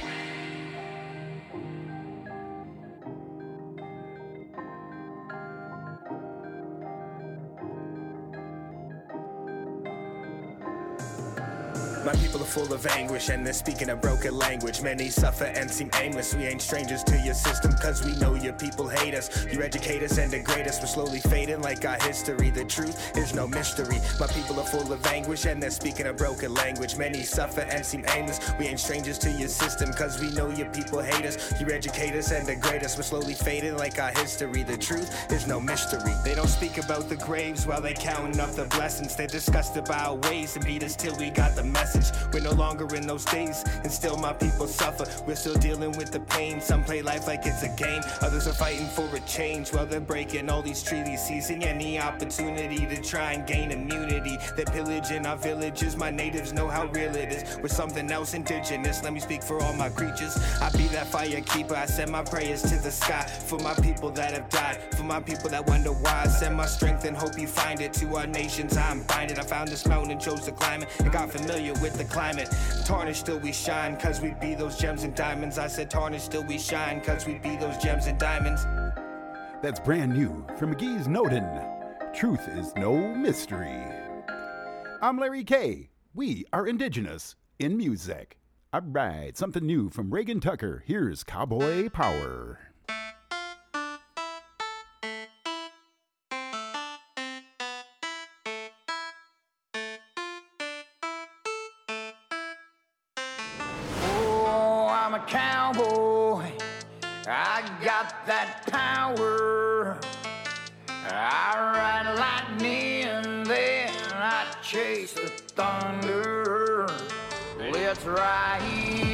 Full of anguish and they're speaking a broken language. Many suffer and seem aimless. We ain't strangers to your system cause we know your people hate us. You educate us and degrade us. We're slowly fading like our history. The truth is no mystery. My people are full of anguish and they're speaking a broken language. Many suffer and seem aimless. We ain't strangers to your system cause we know your people hate us. You educate us and degrade us. We're slowly fading like our history. The truth is no mystery. They don't speak about the graves while they counting up the blessings. They discussed about ways and beat us till we got the message. We're no longer in those days, and still my people suffer. We're still dealing with the pain. Some play life like it's a game, others are fighting for a change while they're breaking all these treaties, seizing any opportunity to try and gain immunity. They're pillaging our villages. My natives know how real it is. We're something else indigenous. Let me speak for all my creatures. I be that fire keeper. I send my prayers to the sky for my people that have died, for my people that wonder why. I send my strength and hope you find it to our nations. I'm binded. I found this mountain and chose to climb it and got familiar with the climate. Tarnished still we shine, cause we be those gems and diamonds. I said tarnished still we shine, cause we be those gems and diamonds. That's brand new from Migize Nodin. Truth is no mystery. I'm Larry K. We are indigenous in music. All right, something new from Regan Tucker. Here's Cowboy Power. Got that power. I ride lightning, then I chase the thunder. Let's ride.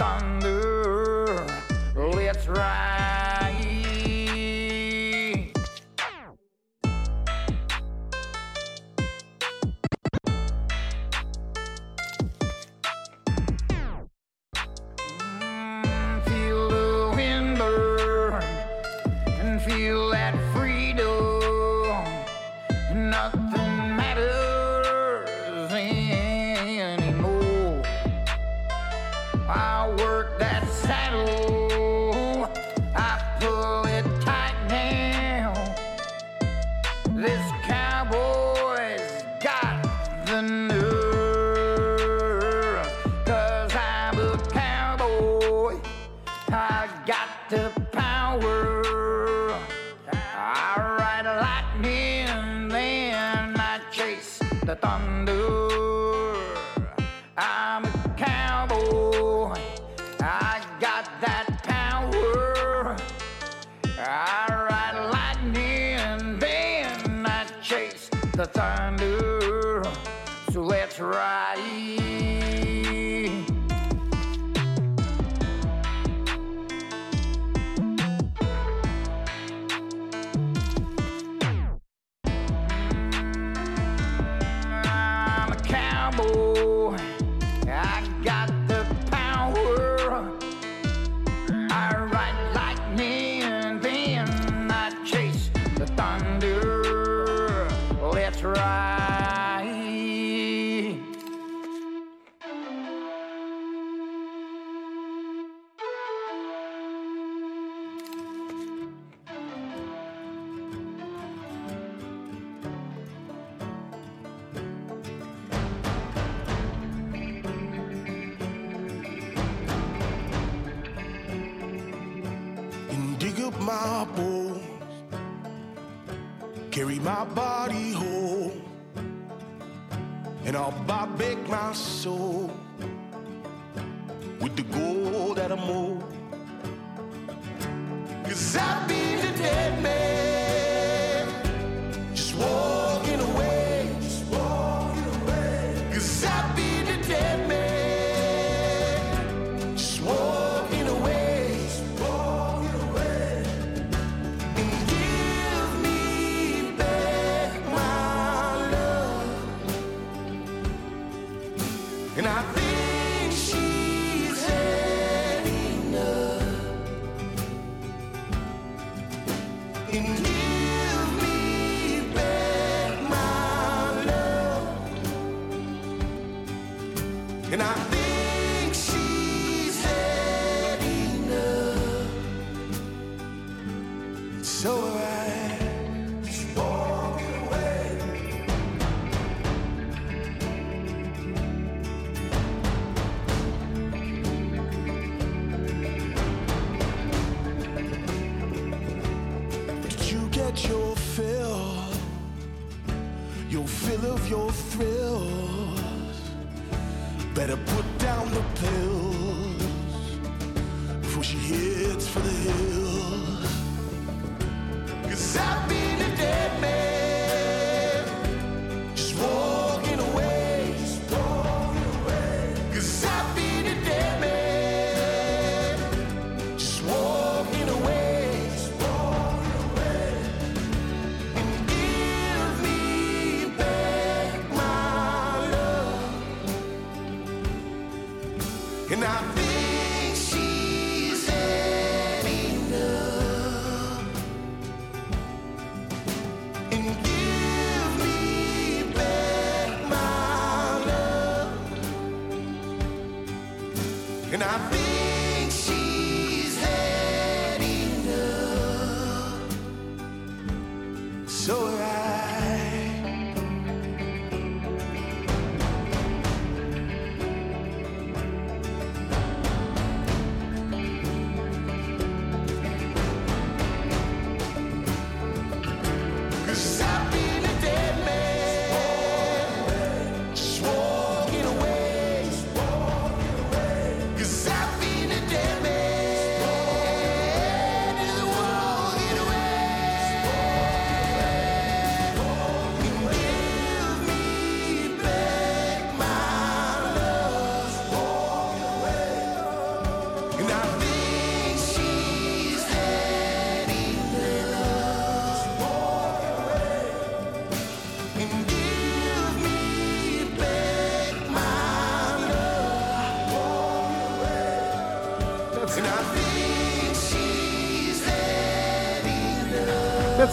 Thunder. Let's ride.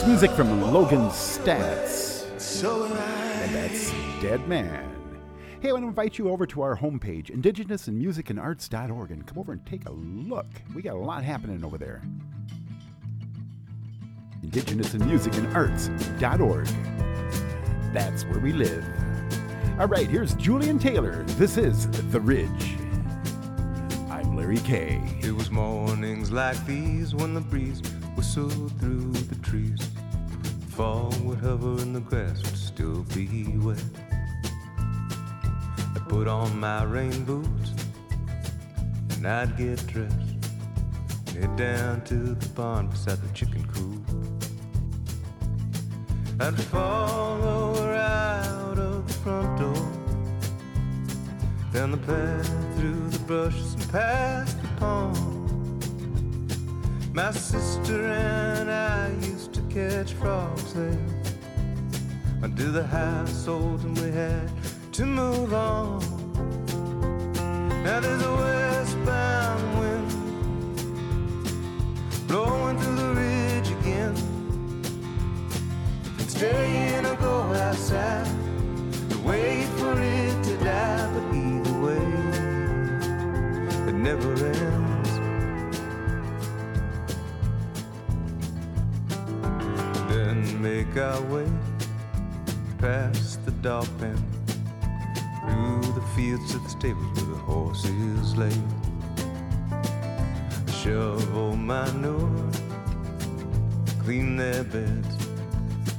Music from Logan Staats. So and that's Dead Man. Hey, I want to invite you over to our homepage, indigenousinmusicandarts.org, and come over and take a look. We got a lot happening over there. Indigenousinmusicandarts.org. That's where we live. All right, here's Julian Taylor. This is The Ridge. I'm Larry K. It was mornings like these when the breeze whistled through the trees. Fall would hover and the grass would still be wet. I'd put on my rain boots and I'd get dressed. Head down to the pond beside the chicken coop. I'd follow her out of the front door, down the path through the brushes and past the pond. My sister and I catch frogs there under the household, and we had to move on. Now there's a westbound wind blowing through the ridge again. You can stay in or go outside and wait for it to die, but either way, it never ends. Then make our way past the dog pen through the fields to the stables where the horses lay. Shovel manure, clean their beds,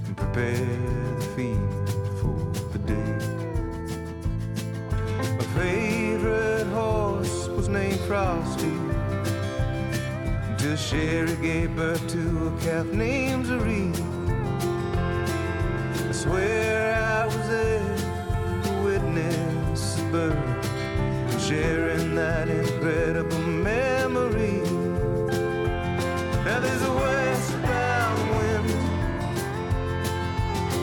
and prepare the feed for the day. My favorite horse was named Frosty. Until Sherry gave birth to a calf named Zareen. Swear I was there to witness the birth, sharing that incredible memory. Now there's a westbound wind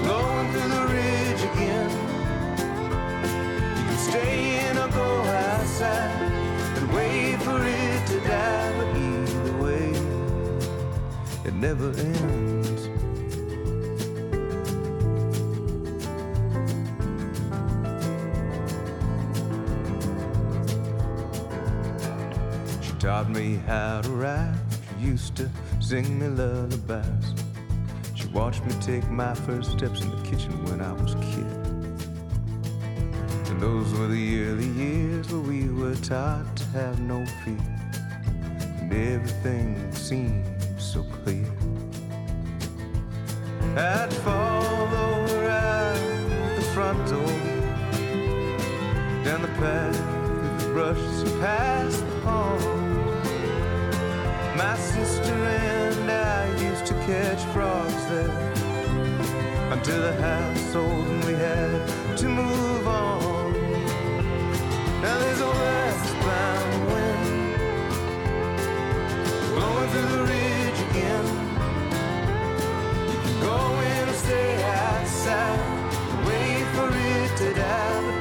blowing through the ridge again. You can stay in or go outside and wait for it to die, but either way, it never ends. Taught me how to ride. She used to sing me lullabies. She watched me take my first steps in the kitchen when I was a kid. And those were the early years where we were taught to have no fear. And everything seemed so clear. I'd follow her out the front door, down the path through the brushes past catch frogs there until the house sold and we had to move on. Now there's a westbound wind blowing through the ridge again. You can go in or stay outside, wait for it to die,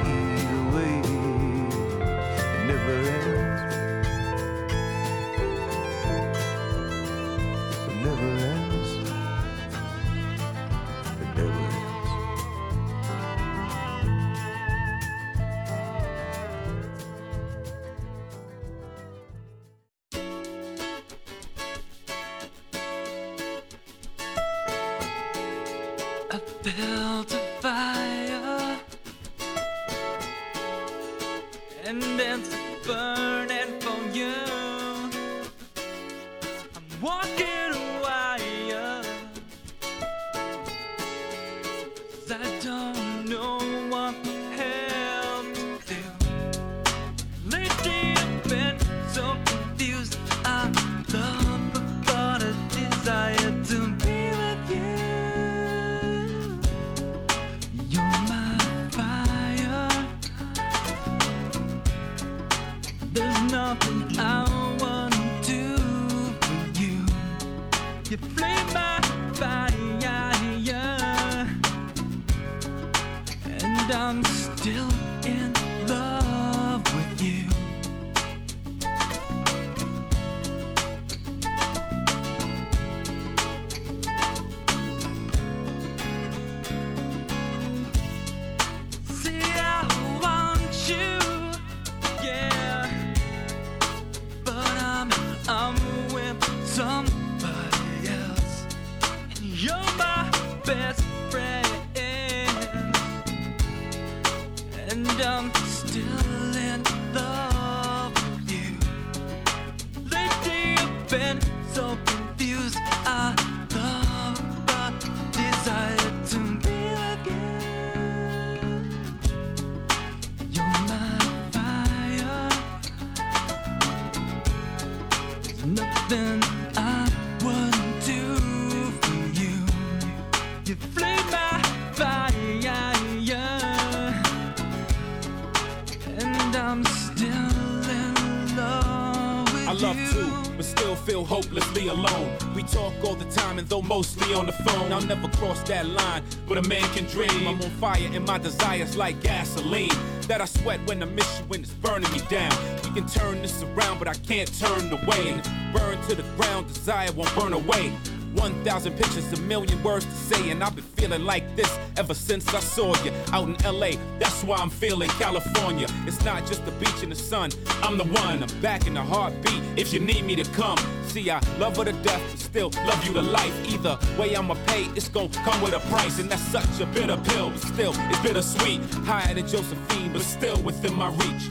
phone, I'll never cross that line. But a man can dream. I'm on fire, and my desires like gasoline. That I sweat when I miss you when it's burning me down. We can turn this around, but I can't turn away. And burn to the ground, desire won't burn away. 1,000 pictures, a million words to say, and I've been feeling like this ever since I saw you out in LA. That's why I'm feeling California. It's not just the beach and the sun, I'm the one. I'm back in the heartbeat if you need me to come. See, I love her to death, still love you to life. Either way, I'ma pay, it's gon' come with a price, and that's such a bitter pill, but still, it's bittersweet. Higher than Josephine, but still within my reach.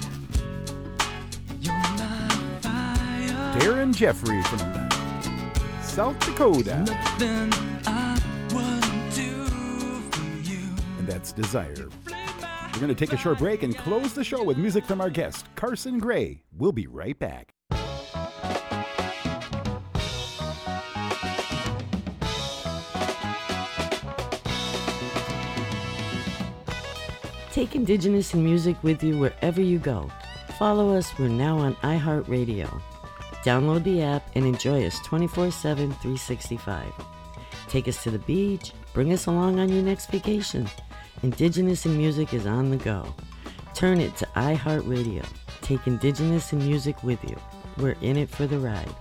Darren Geffre from South Dakota. Nothing I wouldn't do And that's Desire. We're going to take a short break and close the show with music from our guest, Carsen Gray. We'll be right back. Take Indigenous in music with you wherever you go. Follow us, we're now on iHeartRadio. Download the app and enjoy us 24 7, 365. Take us to the beach, bring us along on your next vacation. Indigenous in music is on the go. Turn it to iHeartRadio. Take Indigenous in music with you. We're in it for the ride.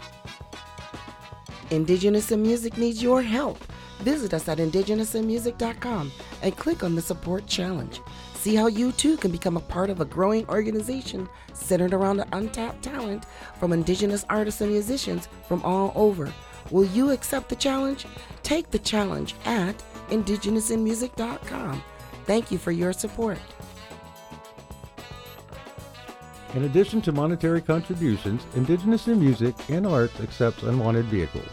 Indigenous in Music needs your help. Visit us at indigenousinmusic.com and click on the Support Challenge. See how you too can become a part of a growing organization centered around the untapped talent from Indigenous artists and musicians from all over. Will you accept the challenge? Take the challenge at indigenousinmusic.com. Thank you for your support. In addition to monetary contributions, Indigenous in Music and Arts accepts unwanted vehicles.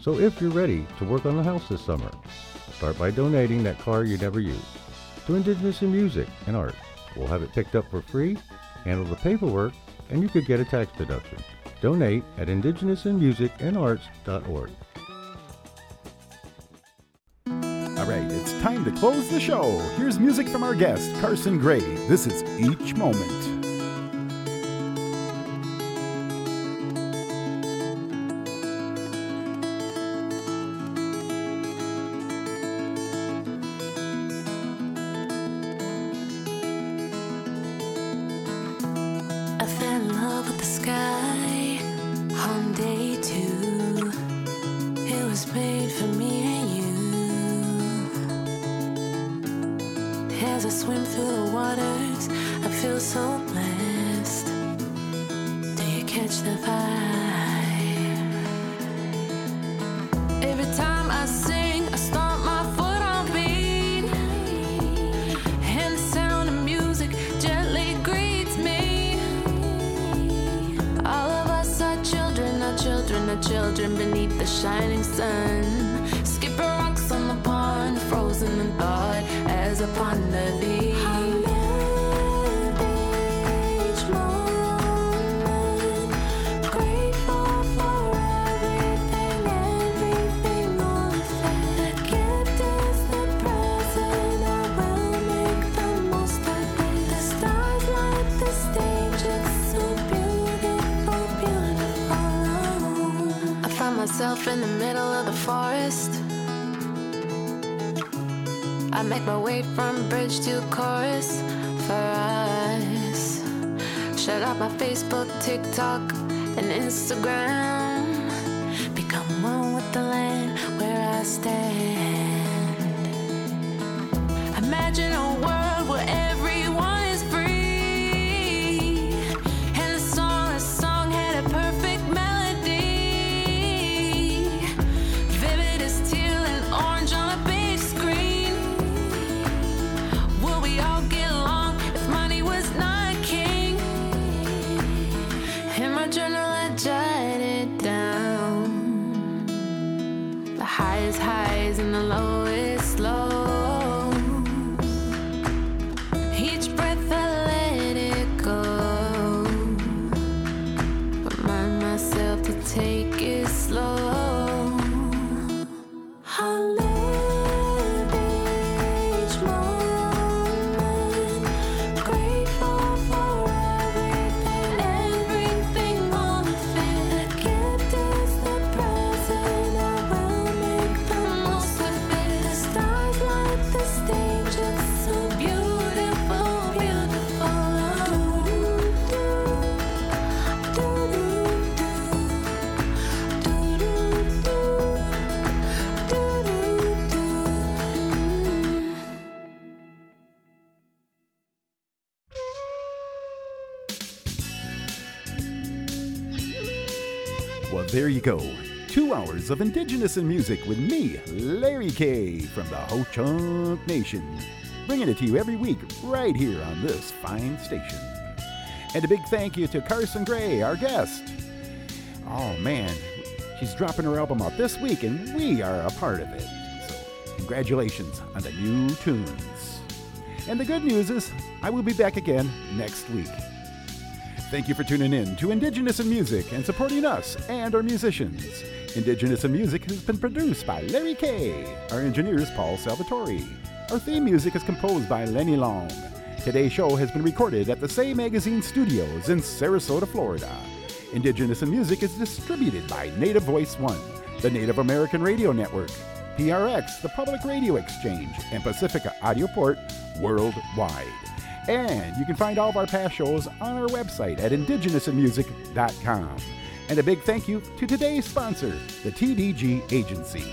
So if you're ready to work on the house this summer, start by donating that car you never used to Indigenous in Music and Arts. We'll have it picked up for free, handle the paperwork, and you could get a tax deduction. Donate at indigenousinmusicandarts.org. All right, it's time to close the show. Here's music from our guest, Carsen Gray. This is Each Moment. Children, children, children beneath the shining sun. Skipping rocks on the pond, frozen in thought as I ponder thee. Myself in the middle of the forest. I make my way from bridge to chorus for us. Shut out my Facebook, TikTok, and Instagram. Go. Two hours of Indigenous and music with me, Larry K. from the Ho Chunk Nation. Bringing it to you every week right here on this fine station. And a big thank you to Carsen Gray, our guest. Oh man, she's dropping her album out this week and we are a part of it. So, congratulations on the new tunes. And the good news is, I will be back again next week. Thank you for tuning in to Indigenous in Music and supporting us and our musicians. Indigenous in Music has been produced by Larry K. Our engineer is Paul Salvatore. Our theme music is composed by Lenny Long. Today's show has been recorded at the Say Magazine Studios in Sarasota, Florida. Indigenous in Music is distributed by Native Voice One, the Native American Radio Network, PRX, the Public Radio Exchange, and Pacifica Audio Port worldwide. And you can find all of our past shows on our website at indigenousinmusic.com. And a big thank you to today's sponsor, the TDG Agency.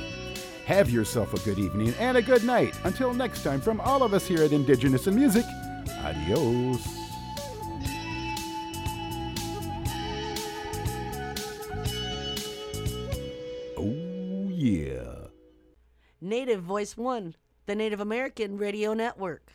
Have yourself a good evening and a good night. Until next time, from all of us here at Indigenous and Music, adios. Oh, yeah. Native Voice One, the Native American Radio Network.